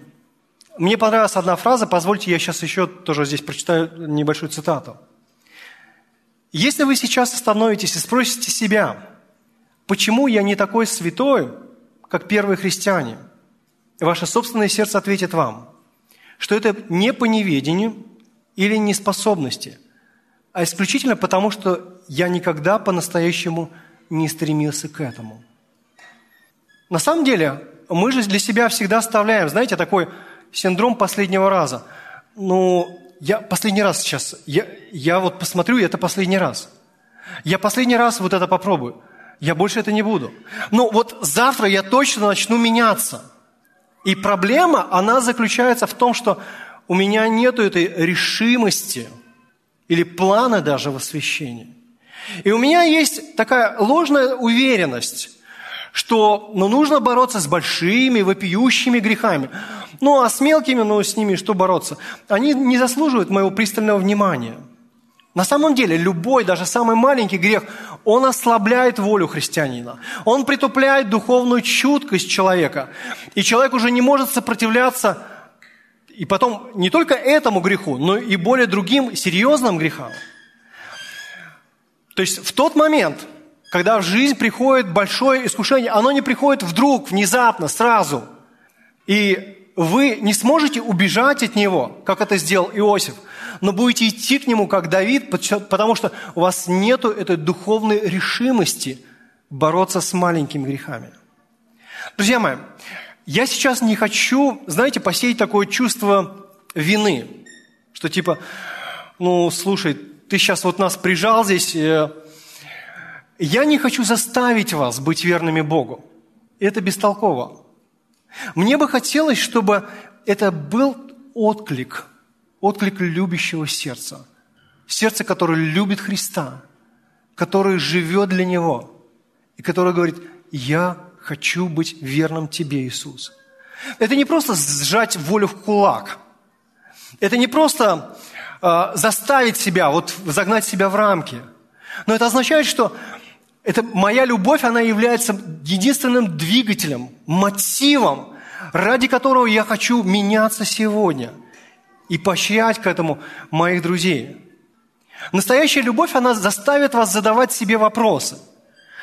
Мне понравилась одна фраза, позвольте, я сейчас еще тоже здесь прочитаю небольшую цитату. Если вы сейчас остановитесь и спросите себя, почему я не такой святой, как первые христиане, ваше собственное сердце ответит вам, что это не по неведению или неспособности, а исключительно потому, что я никогда по-настоящему не стремился к этому. На самом деле, мы же для себя всегда оставляем, знаете, такой синдром последнего раза. Ну, я последний раз сейчас, я, я вот посмотрю, это последний раз. Я последний раз вот это попробую я больше это не буду. Но вот завтра я точно начну меняться. И проблема, она заключается в том, что у меня нет этой решимости или плана даже в освящении. И у меня есть такая ложная уверенность, что ну, нужно бороться с большими, вопиющими грехами. Ну, а с мелкими, ну, с ними что бороться? Они не заслуживают моего пристального внимания – на самом деле, любой, даже самый маленький грех, он ослабляет волю христианина. Он притупляет духовную чуткость человека. И человек уже не может сопротивляться и потом не только этому греху, но и более другим серьезным грехам. То есть в тот момент, когда в жизнь приходит большое искушение, оно не приходит вдруг, внезапно, сразу. И вы не сможете убежать от него, как это сделал Иосиф, но будете идти к нему, как Давид, потому что у вас нет этой духовной решимости бороться с маленькими грехами. Друзья мои, я сейчас не хочу, знаете, посеять такое чувство вины, что типа, ну, слушай, ты сейчас вот нас прижал здесь, э, я не хочу заставить вас быть верными Богу. Это бестолково. Мне бы хотелось, чтобы это был отклик, отклик любящего сердца. Сердце, которое любит Христа, которое живет для Него и которое говорит, я хочу быть верным Тебе, Иисус. Это не просто сжать волю в кулак. Это не просто э, заставить себя, вот загнать себя в рамки. Но это означает, что это моя любовь, она является единственным двигателем, мотивом, ради которого я хочу меняться сегодня и поощрять к этому моих друзей. Настоящая любовь, она заставит вас задавать себе вопросы.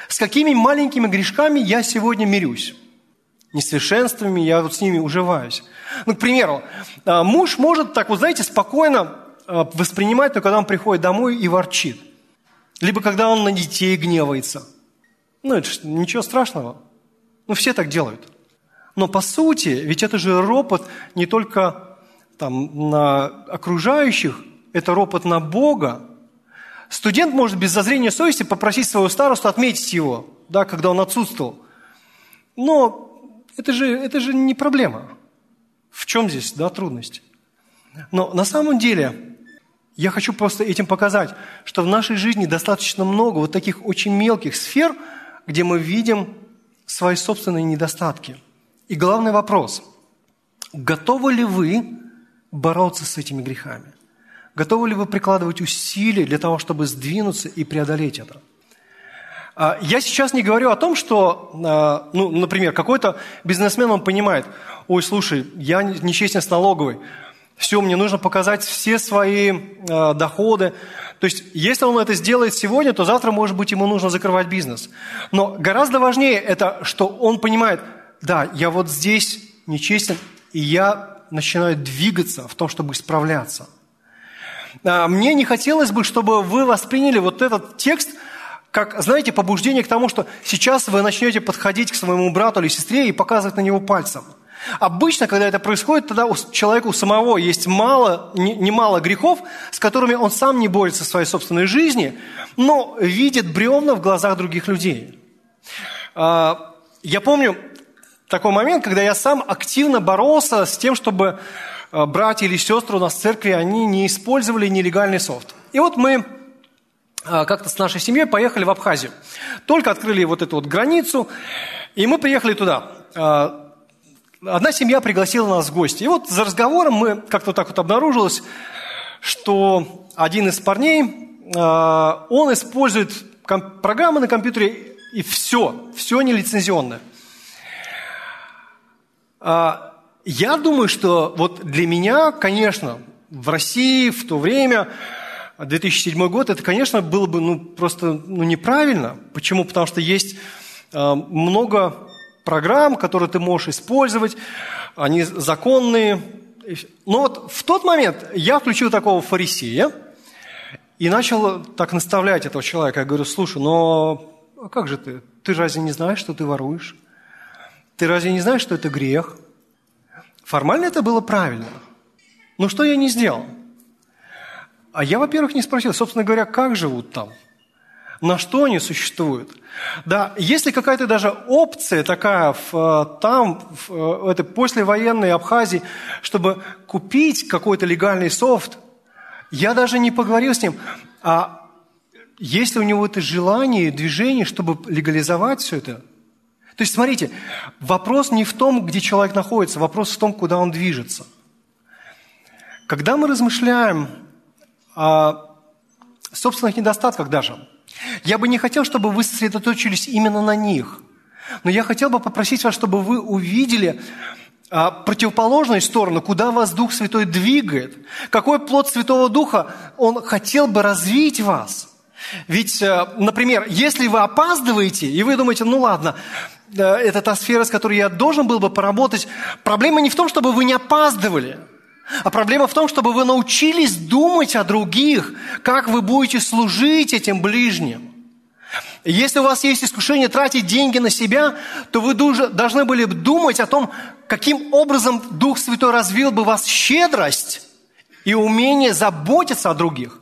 С какими маленькими грешками я сегодня мирюсь? Несовершенствами я вот с ними уживаюсь. Ну, к примеру, а, муж может так, вот знаете, спокойно а, воспринимать, но когда он приходит домой и ворчит – либо когда он на детей гневается. Ну, это ж ничего страшного. Ну, все так делают. Но по сути, ведь это же ропот не только там, на окружающих, это ропот на Бога. Студент может без зазрения совести попросить своего старосту отметить его, да, когда он отсутствовал. Но это же, это же не проблема. В чем здесь да, трудность? Но на самом деле я хочу просто этим показать, что в нашей жизни достаточно много вот таких очень мелких сфер, где мы видим свои собственные недостатки. И главный вопрос – готовы ли вы бороться с этими грехами? Готовы ли вы прикладывать усилия для того, чтобы сдвинуться и преодолеть это? А, я сейчас не говорю о том, что, а, ну, например, какой-то бизнесмен, он понимает, ой, слушай, я нечестен с налоговой, все, мне нужно показать все свои э, доходы. То есть, если он это сделает сегодня, то завтра, может быть, ему нужно закрывать бизнес. Но гораздо важнее это, что он понимает, да, я вот здесь нечестен, и я начинаю двигаться в том, чтобы исправляться. А, мне не хотелось бы, чтобы вы восприняли вот этот текст как, знаете, побуждение к тому, что сейчас вы начнете подходить к своему брату или сестре и показывать на него пальцем – Обычно, когда это происходит, тогда у человека у самого есть мало, немало грехов, с которыми он сам не борется в своей собственной жизни, но видит бревна в глазах других людей. А, я помню такой момент, когда я сам активно боролся с тем, чтобы а, братья или сестры у нас в церкви, они не использовали нелегальный софт. И вот мы а, как-то с нашей семьей поехали в Абхазию. Только открыли вот эту вот границу, и мы приехали туда одна семья пригласила нас в гости. И вот за разговором мы как-то так вот обнаружилось, что один из парней, а, он использует программы на компьютере и все, все нелицензионное. А, я думаю, что вот для меня, конечно, в России в то время, 2007 год, это, конечно, было бы ну, просто ну, неправильно. Почему? Потому что есть а, много программ, которые ты можешь использовать, они законные. Но вот в тот момент я включил такого фарисея и начал так наставлять этого человека. Я говорю, слушай, но а как же ты? Ты разве не знаешь, что ты воруешь? Ты разве не знаешь, что это грех? Формально это было правильно. Но что я не сделал? А я, во-первых, не спросил, собственно говоря, как живут там – на что они существуют. Да, есть ли какая-то даже опция такая в, э, там, в э, этой послевоенной Абхазии, чтобы купить какой-то легальный софт, я даже не поговорил с ним, а есть ли у него это желание, движение, чтобы легализовать все это? То есть, смотрите, вопрос не в том, где человек находится, вопрос в том, куда он движется. Когда мы размышляем о собственных недостатках даже – я бы не хотел, чтобы вы сосредоточились именно на них. Но я хотел бы попросить вас, чтобы вы увидели а, противоположную сторону, куда вас Дух Святой двигает, какой плод Святого Духа Он хотел бы развить вас. Ведь, э, например, если вы опаздываете, и вы думаете, ну ладно, э, это та сфера, с которой я должен был бы поработать, проблема не в том, чтобы вы не опаздывали, а проблема в том, чтобы вы научились думать о других, как вы будете служить этим ближним. Если у вас есть искушение тратить деньги на себя, то вы должны были думать о том, каким образом Дух Святой развил бы вас щедрость и умение заботиться о других,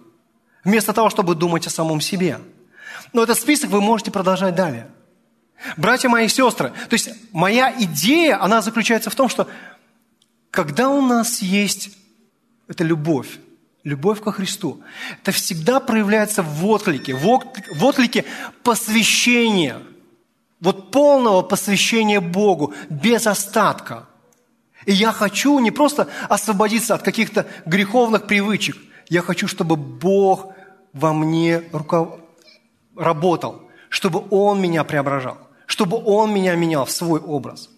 вместо того, чтобы думать о самом себе. Но этот список вы можете продолжать далее. Братья мои и сестры, то есть моя идея, она заключается в том, что когда у нас есть эта любовь, любовь ко Христу, это всегда проявляется в отклике, в отклике посвящения, вот полного посвящения Богу, без остатка – и я хочу не просто освободиться от каких-то греховных привычек. Я хочу, чтобы Бог во мне руков... работал, чтобы Он меня преображал, чтобы Он меня менял в свой образ.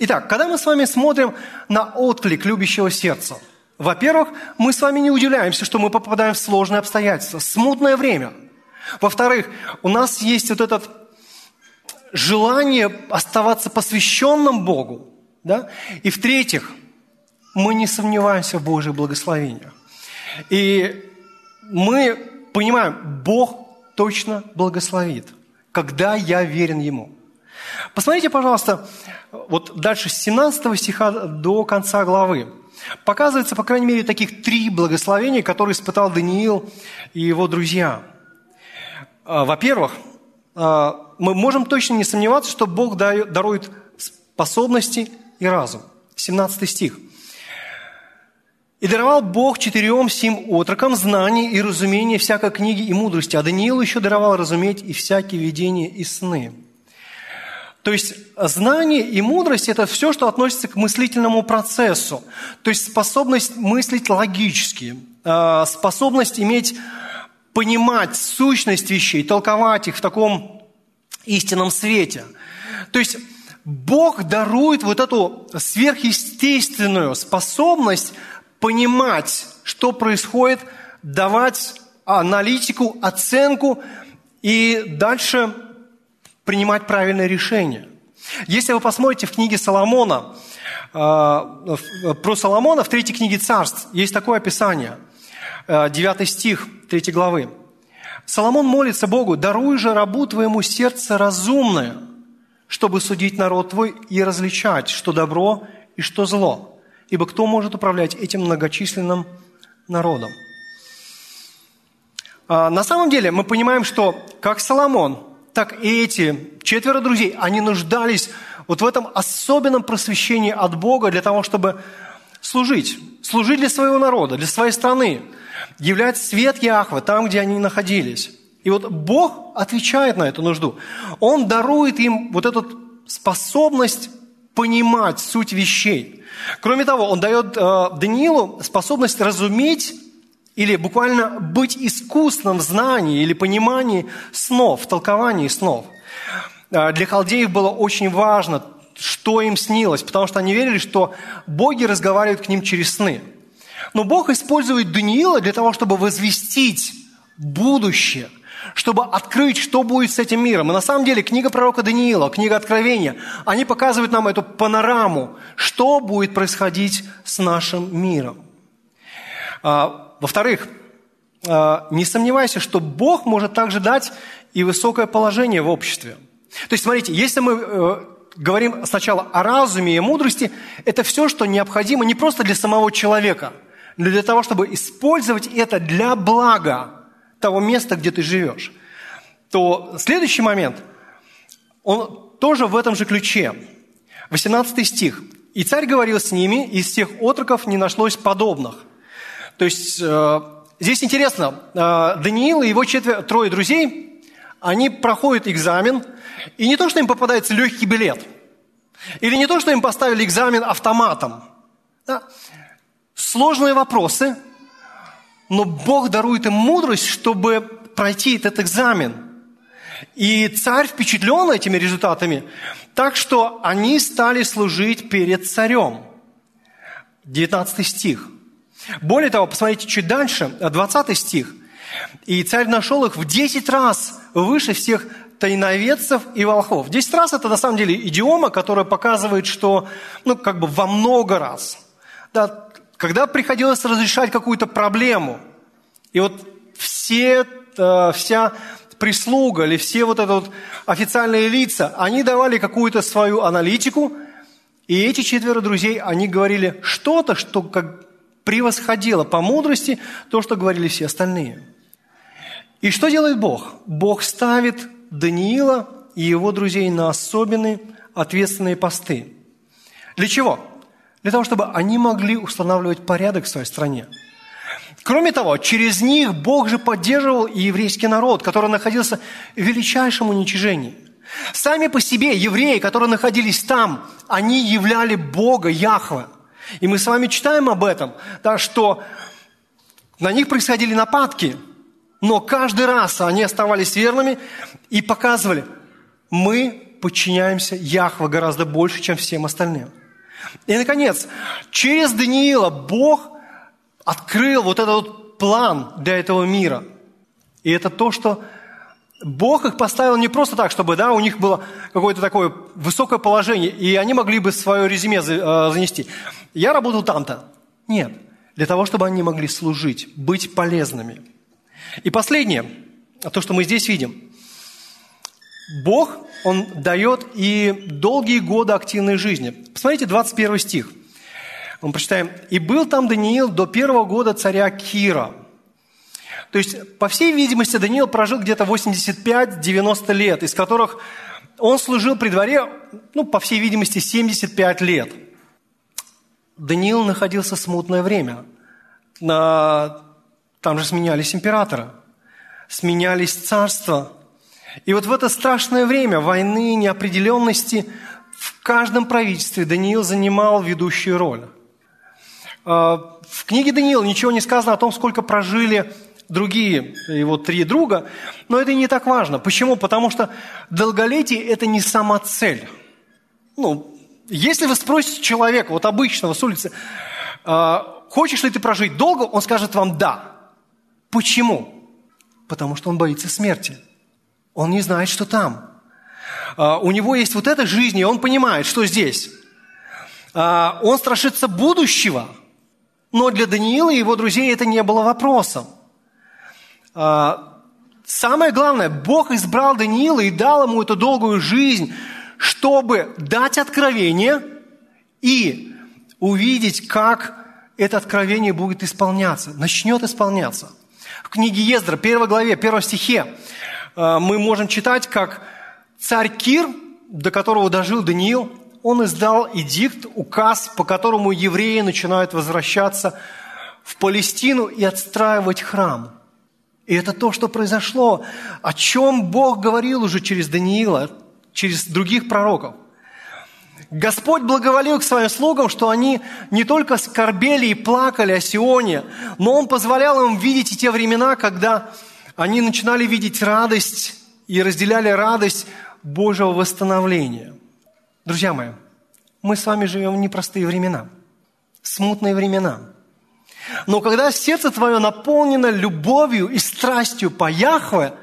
Итак, когда мы с вами смотрим на отклик любящего сердца, во-первых, мы с вами не удивляемся, что мы попадаем в сложные обстоятельства, смутное время. Во-вторых, у нас есть вот это желание оставаться посвященным Богу, да? И в-третьих, мы не сомневаемся в Божьих благословениях. И мы понимаем, Бог точно благословит, когда я верен Ему. Посмотрите, пожалуйста, вот дальше с 17 стиха до конца главы. Показывается, по крайней мере, таких три благословения, которые испытал Даниил и его друзья. А, во-первых, а, мы можем точно не сомневаться, что Бог дарует способности и разум. 17 стих. «И даровал Бог четырем сим отрокам знание и разумение всякой книги и мудрости, а Даниилу еще даровал разуметь и всякие видения и сны». То есть знание и мудрость – это все, что относится к мыслительному процессу. То есть способность мыслить логически, а, способность иметь, понимать сущность вещей, толковать их в таком истинном свете. То есть Бог дарует вот эту сверхъестественную способность понимать, что происходит, давать аналитику, оценку и дальше принимать правильное решение. Если вы посмотрите в книге Соломона, э, про Соломона в третьей книге Царств есть такое описание, 9 э, стих 3 главы. Соломон молится Богу, «Даруй же рабу твоему сердце разумное, чтобы судить народ твой и различать, что добро и что зло. Ибо кто может управлять этим многочисленным народом? На самом деле мы понимаем, что как Соломон, так и эти четверо друзей, они нуждались вот в этом особенном просвещении от Бога для того, чтобы служить. Служить для своего народа, для своей страны. Являть свет Яхвы там, где они находились. И вот Бог отвечает на эту нужду. Он дарует им вот эту способность понимать суть вещей. Кроме того, он дает э, Даниилу способность разуметь или буквально быть искусным в знании или понимании снов, в толковании снов. Э, для халдеев было очень важно, что им снилось, потому что они верили, что боги разговаривают к ним через сны. Но Бог использует Даниила для того, чтобы возвестить будущее, чтобы открыть, что будет с этим миром. И на самом деле книга пророка Даниила, книга Откровения, они показывают нам эту панораму, что будет происходить с нашим миром. Во-вторых, а, не сомневайся, что Бог может также дать и высокое положение в обществе. То есть, смотрите, если мы э, говорим сначала о разуме и мудрости, это все, что необходимо не просто для самого человека, но для того, чтобы использовать это для блага того места, где ты живешь, то следующий момент, он тоже в этом же ключе. 18 стих. «И царь говорил с ними, и из всех отроков не нашлось подобных». То есть э, здесь интересно, э, Даниил и его четверо, трое друзей, они проходят экзамен, и не то, что им попадается легкий билет, или не то, что им поставили экзамен автоматом. Да? Сложные вопросы, но Бог дарует им мудрость, чтобы пройти этот экзамен. И царь впечатлен этими результатами, так что они стали служить перед царем. 19 стих. Более того, посмотрите чуть дальше, 20 стих. И царь нашел их в 10 раз выше всех тайноведцев и волхов. Десять раз это на самом деле идиома, которая показывает, что, ну, как бы во много раз. Да, когда приходилось разрешать какую-то проблему, и вот все, э, вся прислуга или все вот это вот официальные лица, они давали какую-то свою аналитику, и эти четверо друзей, они говорили что-то, что как превосходило по мудрости то, что говорили все остальные. И что делает Бог? Бог ставит Даниила и его друзей на особенные ответственные посты. Для чего? Для того, чтобы они могли устанавливать порядок в своей стране. Кроме того, через них Бог же поддерживал и еврейский народ, который находился в величайшем уничижении. Сами по себе евреи, которые находились там, они являли Бога, Яхве. И мы с вами читаем об этом, да, что на них происходили нападки – но каждый раз они оставались верными и показывали, мы подчиняемся Яхве гораздо больше, чем всем остальным. И, наконец, через Даниила Бог открыл вот этот вот план для этого мира. И это то, что Бог их поставил не просто так, чтобы да, у них было какое-то такое высокое положение, и они могли бы свое резюме э, занести. Я работал там-то. Нет. Для того, чтобы они могли служить, быть полезными – и последнее, то, что мы здесь видим. Бог, Он дает и долгие годы активной жизни. Посмотрите, 21 стих. Мы прочитаем. «И был там Даниил до первого года царя Кира». То есть, по всей видимости, Даниил прожил где-то 85-90 лет, из которых он служил при дворе, ну, по всей видимости, 75 лет. Даниил находился в смутное время. Там же сменялись императора, сменялись царства. И вот в это страшное время войны, неопределенности в каждом правительстве Даниил занимал ведущую роль. А, в книге Даниила ничего не сказано о том, сколько прожили другие его три друга, но это не так важно. Почему? Потому что долголетие – это не сама цель. Ну, если вы спросите человека, вот обычного с улицы, «А, хочешь ли ты прожить долго, он скажет вам «да». Почему? Потому что он боится смерти. Он не знает, что там. А, у него есть вот эта жизнь, и он понимает, что здесь. А, он страшится будущего. Но для Даниила и его друзей это не было вопросом. А, самое главное, Бог избрал Даниила и дал ему эту долгую жизнь, чтобы дать откровение и увидеть, как это откровение будет исполняться, начнет исполняться. В книге Ездра, первой главе, первом стихе, э, мы можем читать, как царь Кир, до которого дожил Даниил, он издал эдикт, указ, по которому евреи начинают возвращаться в Палестину и отстраивать храм. И это то, что произошло, о чем Бог говорил уже через Даниила, через других пророков – Господь благоволил к своим слугам, что они не только скорбели и плакали о Сионе, но Он позволял им видеть и те времена, когда они начинали видеть радость и разделяли радость Божьего восстановления. Друзья мои, мы с вами живем в непростые времена, смутные времена. Но когда сердце твое наполнено любовью и страстью по Яхве,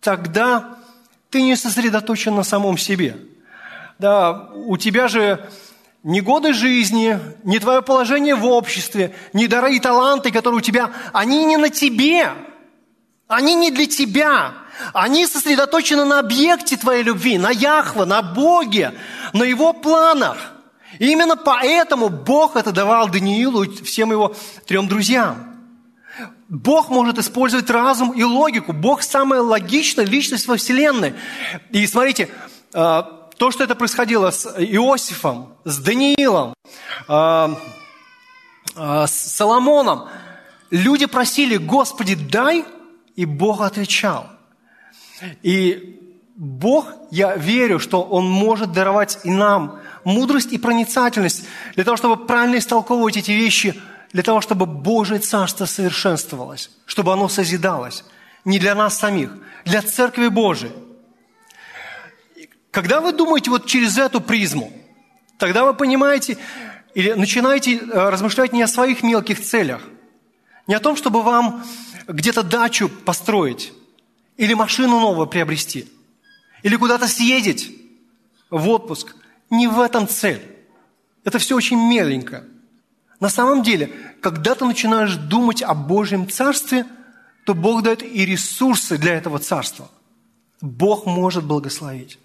тогда ты не сосредоточен на самом себе – да, у тебя же не годы жизни, не твое положение в обществе, не дары и таланты, которые у тебя, они не на тебе, они не для тебя. Они сосредоточены на объекте твоей любви, на Яхве, на Боге, на Его планах. И именно поэтому Бог это давал Даниилу и всем его трем друзьям. Бог может использовать разум и логику. Бог самая логичная личность во Вселенной. И смотрите, а, то, что это происходило с Иосифом, с Даниилом, э, э, с Соломоном, люди просили, Господи, дай, и Бог отвечал. И Бог, я верю, что Он может даровать и нам мудрость и проницательность для того, чтобы правильно истолковывать эти вещи, для того, чтобы Божье Царство совершенствовалось, чтобы оно созидалось. Не для нас самих, для Церкви Божией. Когда вы думаете вот через эту призму, тогда вы понимаете или начинаете э, размышлять не о своих мелких целях, не о том, чтобы вам где-то дачу построить, или машину новую приобрести, или куда-то съездить в отпуск. Не в этом цель. Это все очень меленько. На самом деле, когда ты начинаешь думать о Божьем Царстве, то Бог дает и ресурсы для этого Царства. Бог может благословить.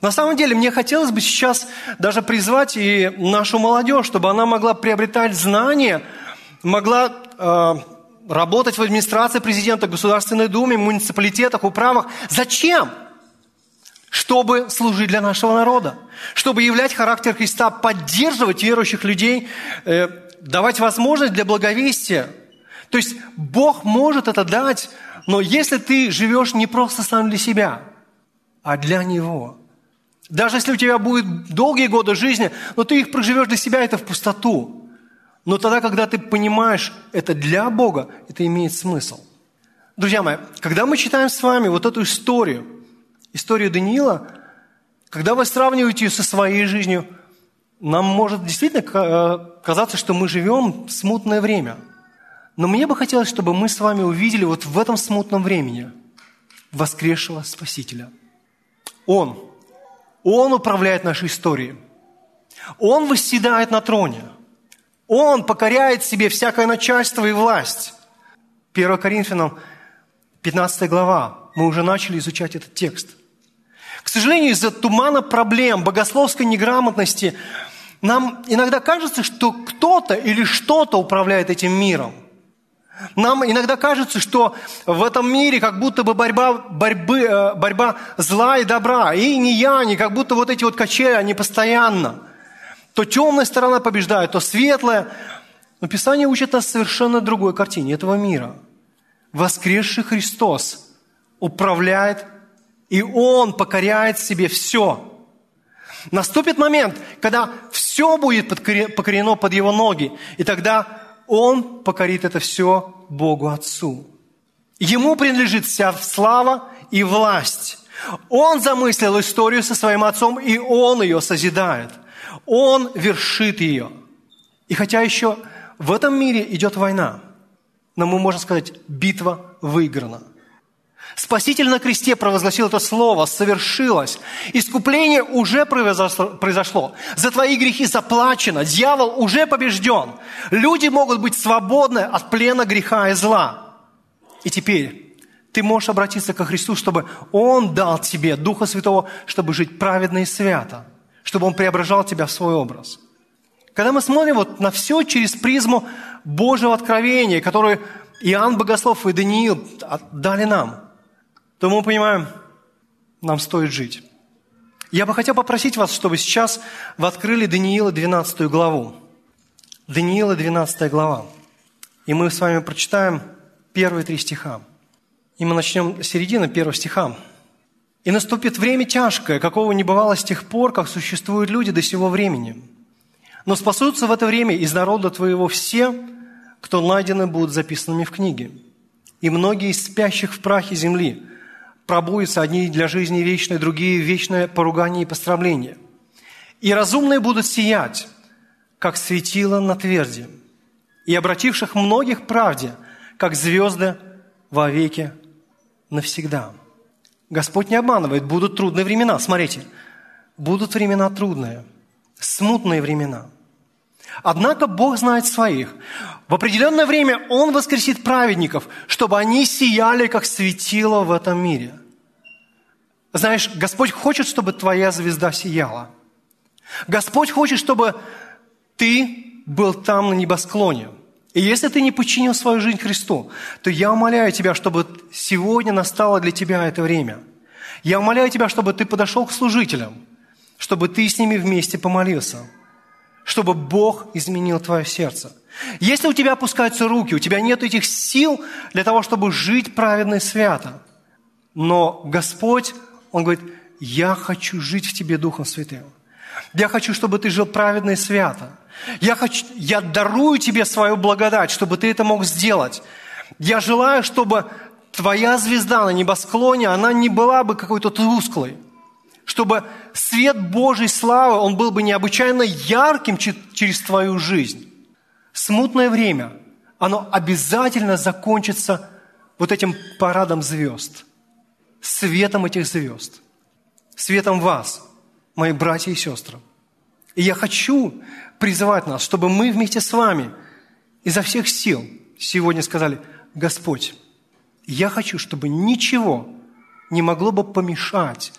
На самом деле, мне хотелось бы сейчас даже призвать и нашу молодежь, чтобы она могла приобретать знания, могла э, работать в администрации президента, Государственной Думе, муниципалитетах, управах. Зачем? Чтобы служить для нашего народа, чтобы являть характер Христа, поддерживать верующих людей, э, давать возможность для благовестия. То есть Бог может это дать, но если ты живешь не просто сам для себя, а для Него – даже если у тебя будет долгие годы жизни, но ты их проживешь для себя, это в пустоту. Но тогда, когда ты понимаешь, это для Бога, это имеет смысл. Друзья мои, когда мы читаем с вами вот эту историю, историю Даниила, когда вы сравниваете ее со своей жизнью, нам может действительно э, казаться, что мы живем в смутное время. Но мне бы хотелось, чтобы мы с вами увидели вот в этом смутном времени воскресшего Спасителя. Он – он управляет нашей историей. Он восседает на троне. Он покоряет себе всякое начальство и власть. 1 Коринфянам 15 глава. Мы уже начали изучать этот текст. К сожалению, из-за тумана проблем, богословской неграмотности, нам иногда кажется, что кто-то или что-то управляет этим миром. Нам иногда кажется, что в этом мире как будто бы борьба, борьбы, э, борьба зла и добра. И не я, не как будто вот эти вот качели, они постоянно. То темная сторона побеждает, то светлая. Но Писание учит нас совершенно другой картине этого мира. Воскресший Христос управляет, и Он покоряет себе все. Наступит момент, когда все будет покорено под Его ноги, и тогда он покорит это все Богу Отцу. Ему принадлежит вся слава и власть. Он замыслил историю со своим отцом, и он ее созидает. Он вершит ее. И хотя еще в этом мире идет война, но мы можем сказать, битва выиграна. Спаситель на кресте провозгласил это слово, совершилось. Искупление уже произошло. За твои грехи заплачено. Дьявол уже побежден. Люди могут быть свободны от плена греха и зла. И теперь ты можешь обратиться ко Христу, чтобы Он дал тебе Духа Святого, чтобы жить праведно и свято, чтобы Он преображал тебя в свой образ. Когда мы смотрим вот на все через призму Божьего откровения, которое Иоанн Богослов и Даниил дали нам – то мы понимаем, нам стоит жить. Я бы хотел попросить вас, чтобы сейчас вы открыли Даниила 12 главу. Даниила 12 глава. И мы с вами прочитаем первые три стиха. И мы начнем с середины первого стиха. «И наступит время тяжкое, какого не бывало с тех пор, как существуют люди до сего времени. Но спасутся в это время из народа твоего все, кто найдены будут записанными в книге. И многие из спящих в прахе земли, пробудятся одни для жизни вечной, другие вечное поругание и пострамление. И разумные будут сиять, как светило на тверди, и обративших многих правде, как звезды во веки навсегда. Господь не обманывает, будут трудные времена. Смотрите, будут времена трудные, смутные времена. Однако Бог знает своих. В определенное время Он воскресит праведников, чтобы они сияли, как светило в этом мире. Знаешь, Господь хочет, чтобы твоя звезда сияла. Господь хочет, чтобы ты был там на небосклоне. И если ты не подчинил свою жизнь Христу, то я умоляю тебя, чтобы сегодня настало для тебя это время. Я умоляю тебя, чтобы ты подошел к служителям, чтобы ты с ними вместе помолился, чтобы Бог изменил твое сердце. Если у тебя опускаются руки, у тебя нет этих сил для того, чтобы жить праведно и свято, но Господь он говорит, я хочу жить в тебе Духом Святым. Я хочу, чтобы ты жил праведно и свято. Я, хочу, я дарую тебе свою благодать, чтобы ты это мог сделать. Я желаю, чтобы твоя звезда на небосклоне, она не была бы какой-то тусклой. Чтобы свет Божьей славы, он был бы необычайно ярким через твою жизнь. Смутное время, оно обязательно закончится вот этим парадом звезд, светом этих звезд, светом вас, мои братья и сестры. И я хочу призывать нас, чтобы мы вместе с вами изо всех сил сегодня сказали, Господь, я хочу, чтобы ничего не могло бы помешать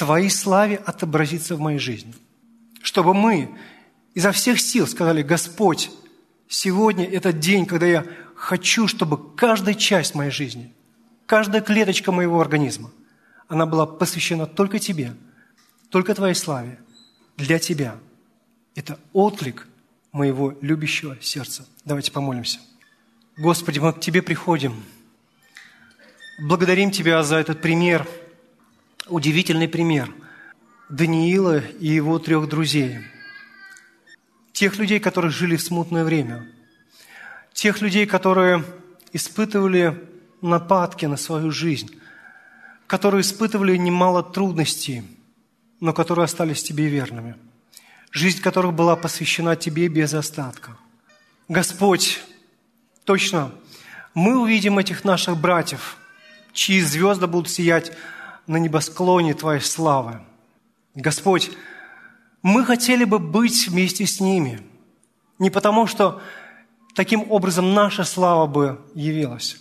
Твоей славе отобразиться в моей жизни. Чтобы мы изо всех сил сказали, Господь, сегодня этот день, когда я хочу, чтобы каждая часть моей жизни, каждая клеточка моего организма, она была посвящена только Тебе, только Твоей славе, для Тебя. Это отклик моего любящего сердца. Давайте помолимся. Господи, мы к Тебе приходим. Благодарим Тебя за этот пример, удивительный пример Даниила и его трех друзей. Тех людей, которые жили в смутное время. Тех людей, которые испытывали нападки на свою жизнь, которые испытывали немало трудностей, но которые остались Тебе верными. Жизнь которых была посвящена Тебе без остатка. Господь, точно, мы увидим этих наших братьев, чьи звезды будут сиять на небосклоне Твоей славы. Господь, мы хотели бы быть вместе с ними, не потому что таким образом наша слава бы явилась.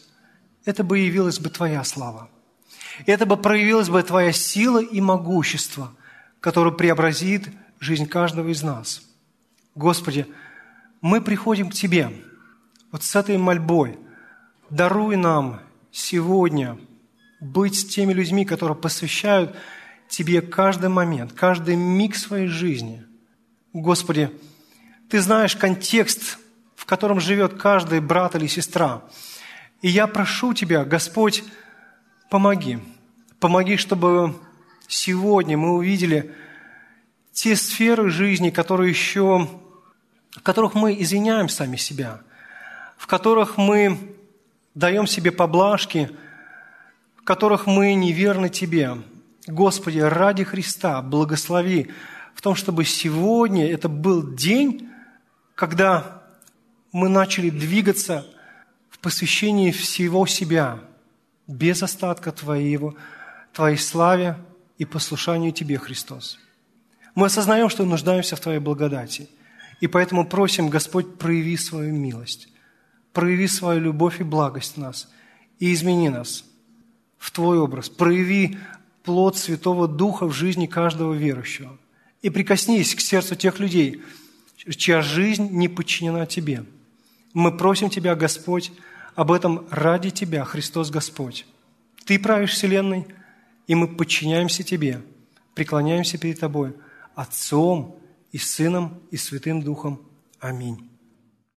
Это бы явилась бы Твоя слава. Это бы проявилась бы Твоя сила и могущество, которое преобразит жизнь каждого из нас. Господи, мы приходим к Тебе – вот с этой мольбой даруй нам сегодня быть теми людьми, которые посвящают Тебе каждый момент, каждый миг своей жизни. Господи, Ты знаешь контекст, в котором живет каждый брат или сестра. И я прошу Тебя, Господь, помоги. Помоги, чтобы сегодня мы увидели те сферы жизни, которые еще, в которых мы извиняем сами себя – в которых мы даем себе поблажки, которых мы неверны Тебе. Господи, ради Христа благослови в том, чтобы сегодня это был день, когда мы начали двигаться в посвящении всего себя, без остатка Твоего, Твоей славе и послушанию Тебе, Христос. Мы осознаем, что нуждаемся в Твоей благодати, и поэтому просим, Господь, прояви свою милость прояви свою любовь и благость в нас и измени нас в Твой образ. Прояви плод Святого Духа в жизни каждого верующего. И прикоснись к сердцу тех людей, чья жизнь не подчинена Тебе. Мы просим Тебя, Господь, об этом ради Тебя, Христос Господь. Ты правишь Вселенной, и мы подчиняемся Тебе, преклоняемся перед Тобой, Отцом и Сыном и Святым Духом. Аминь.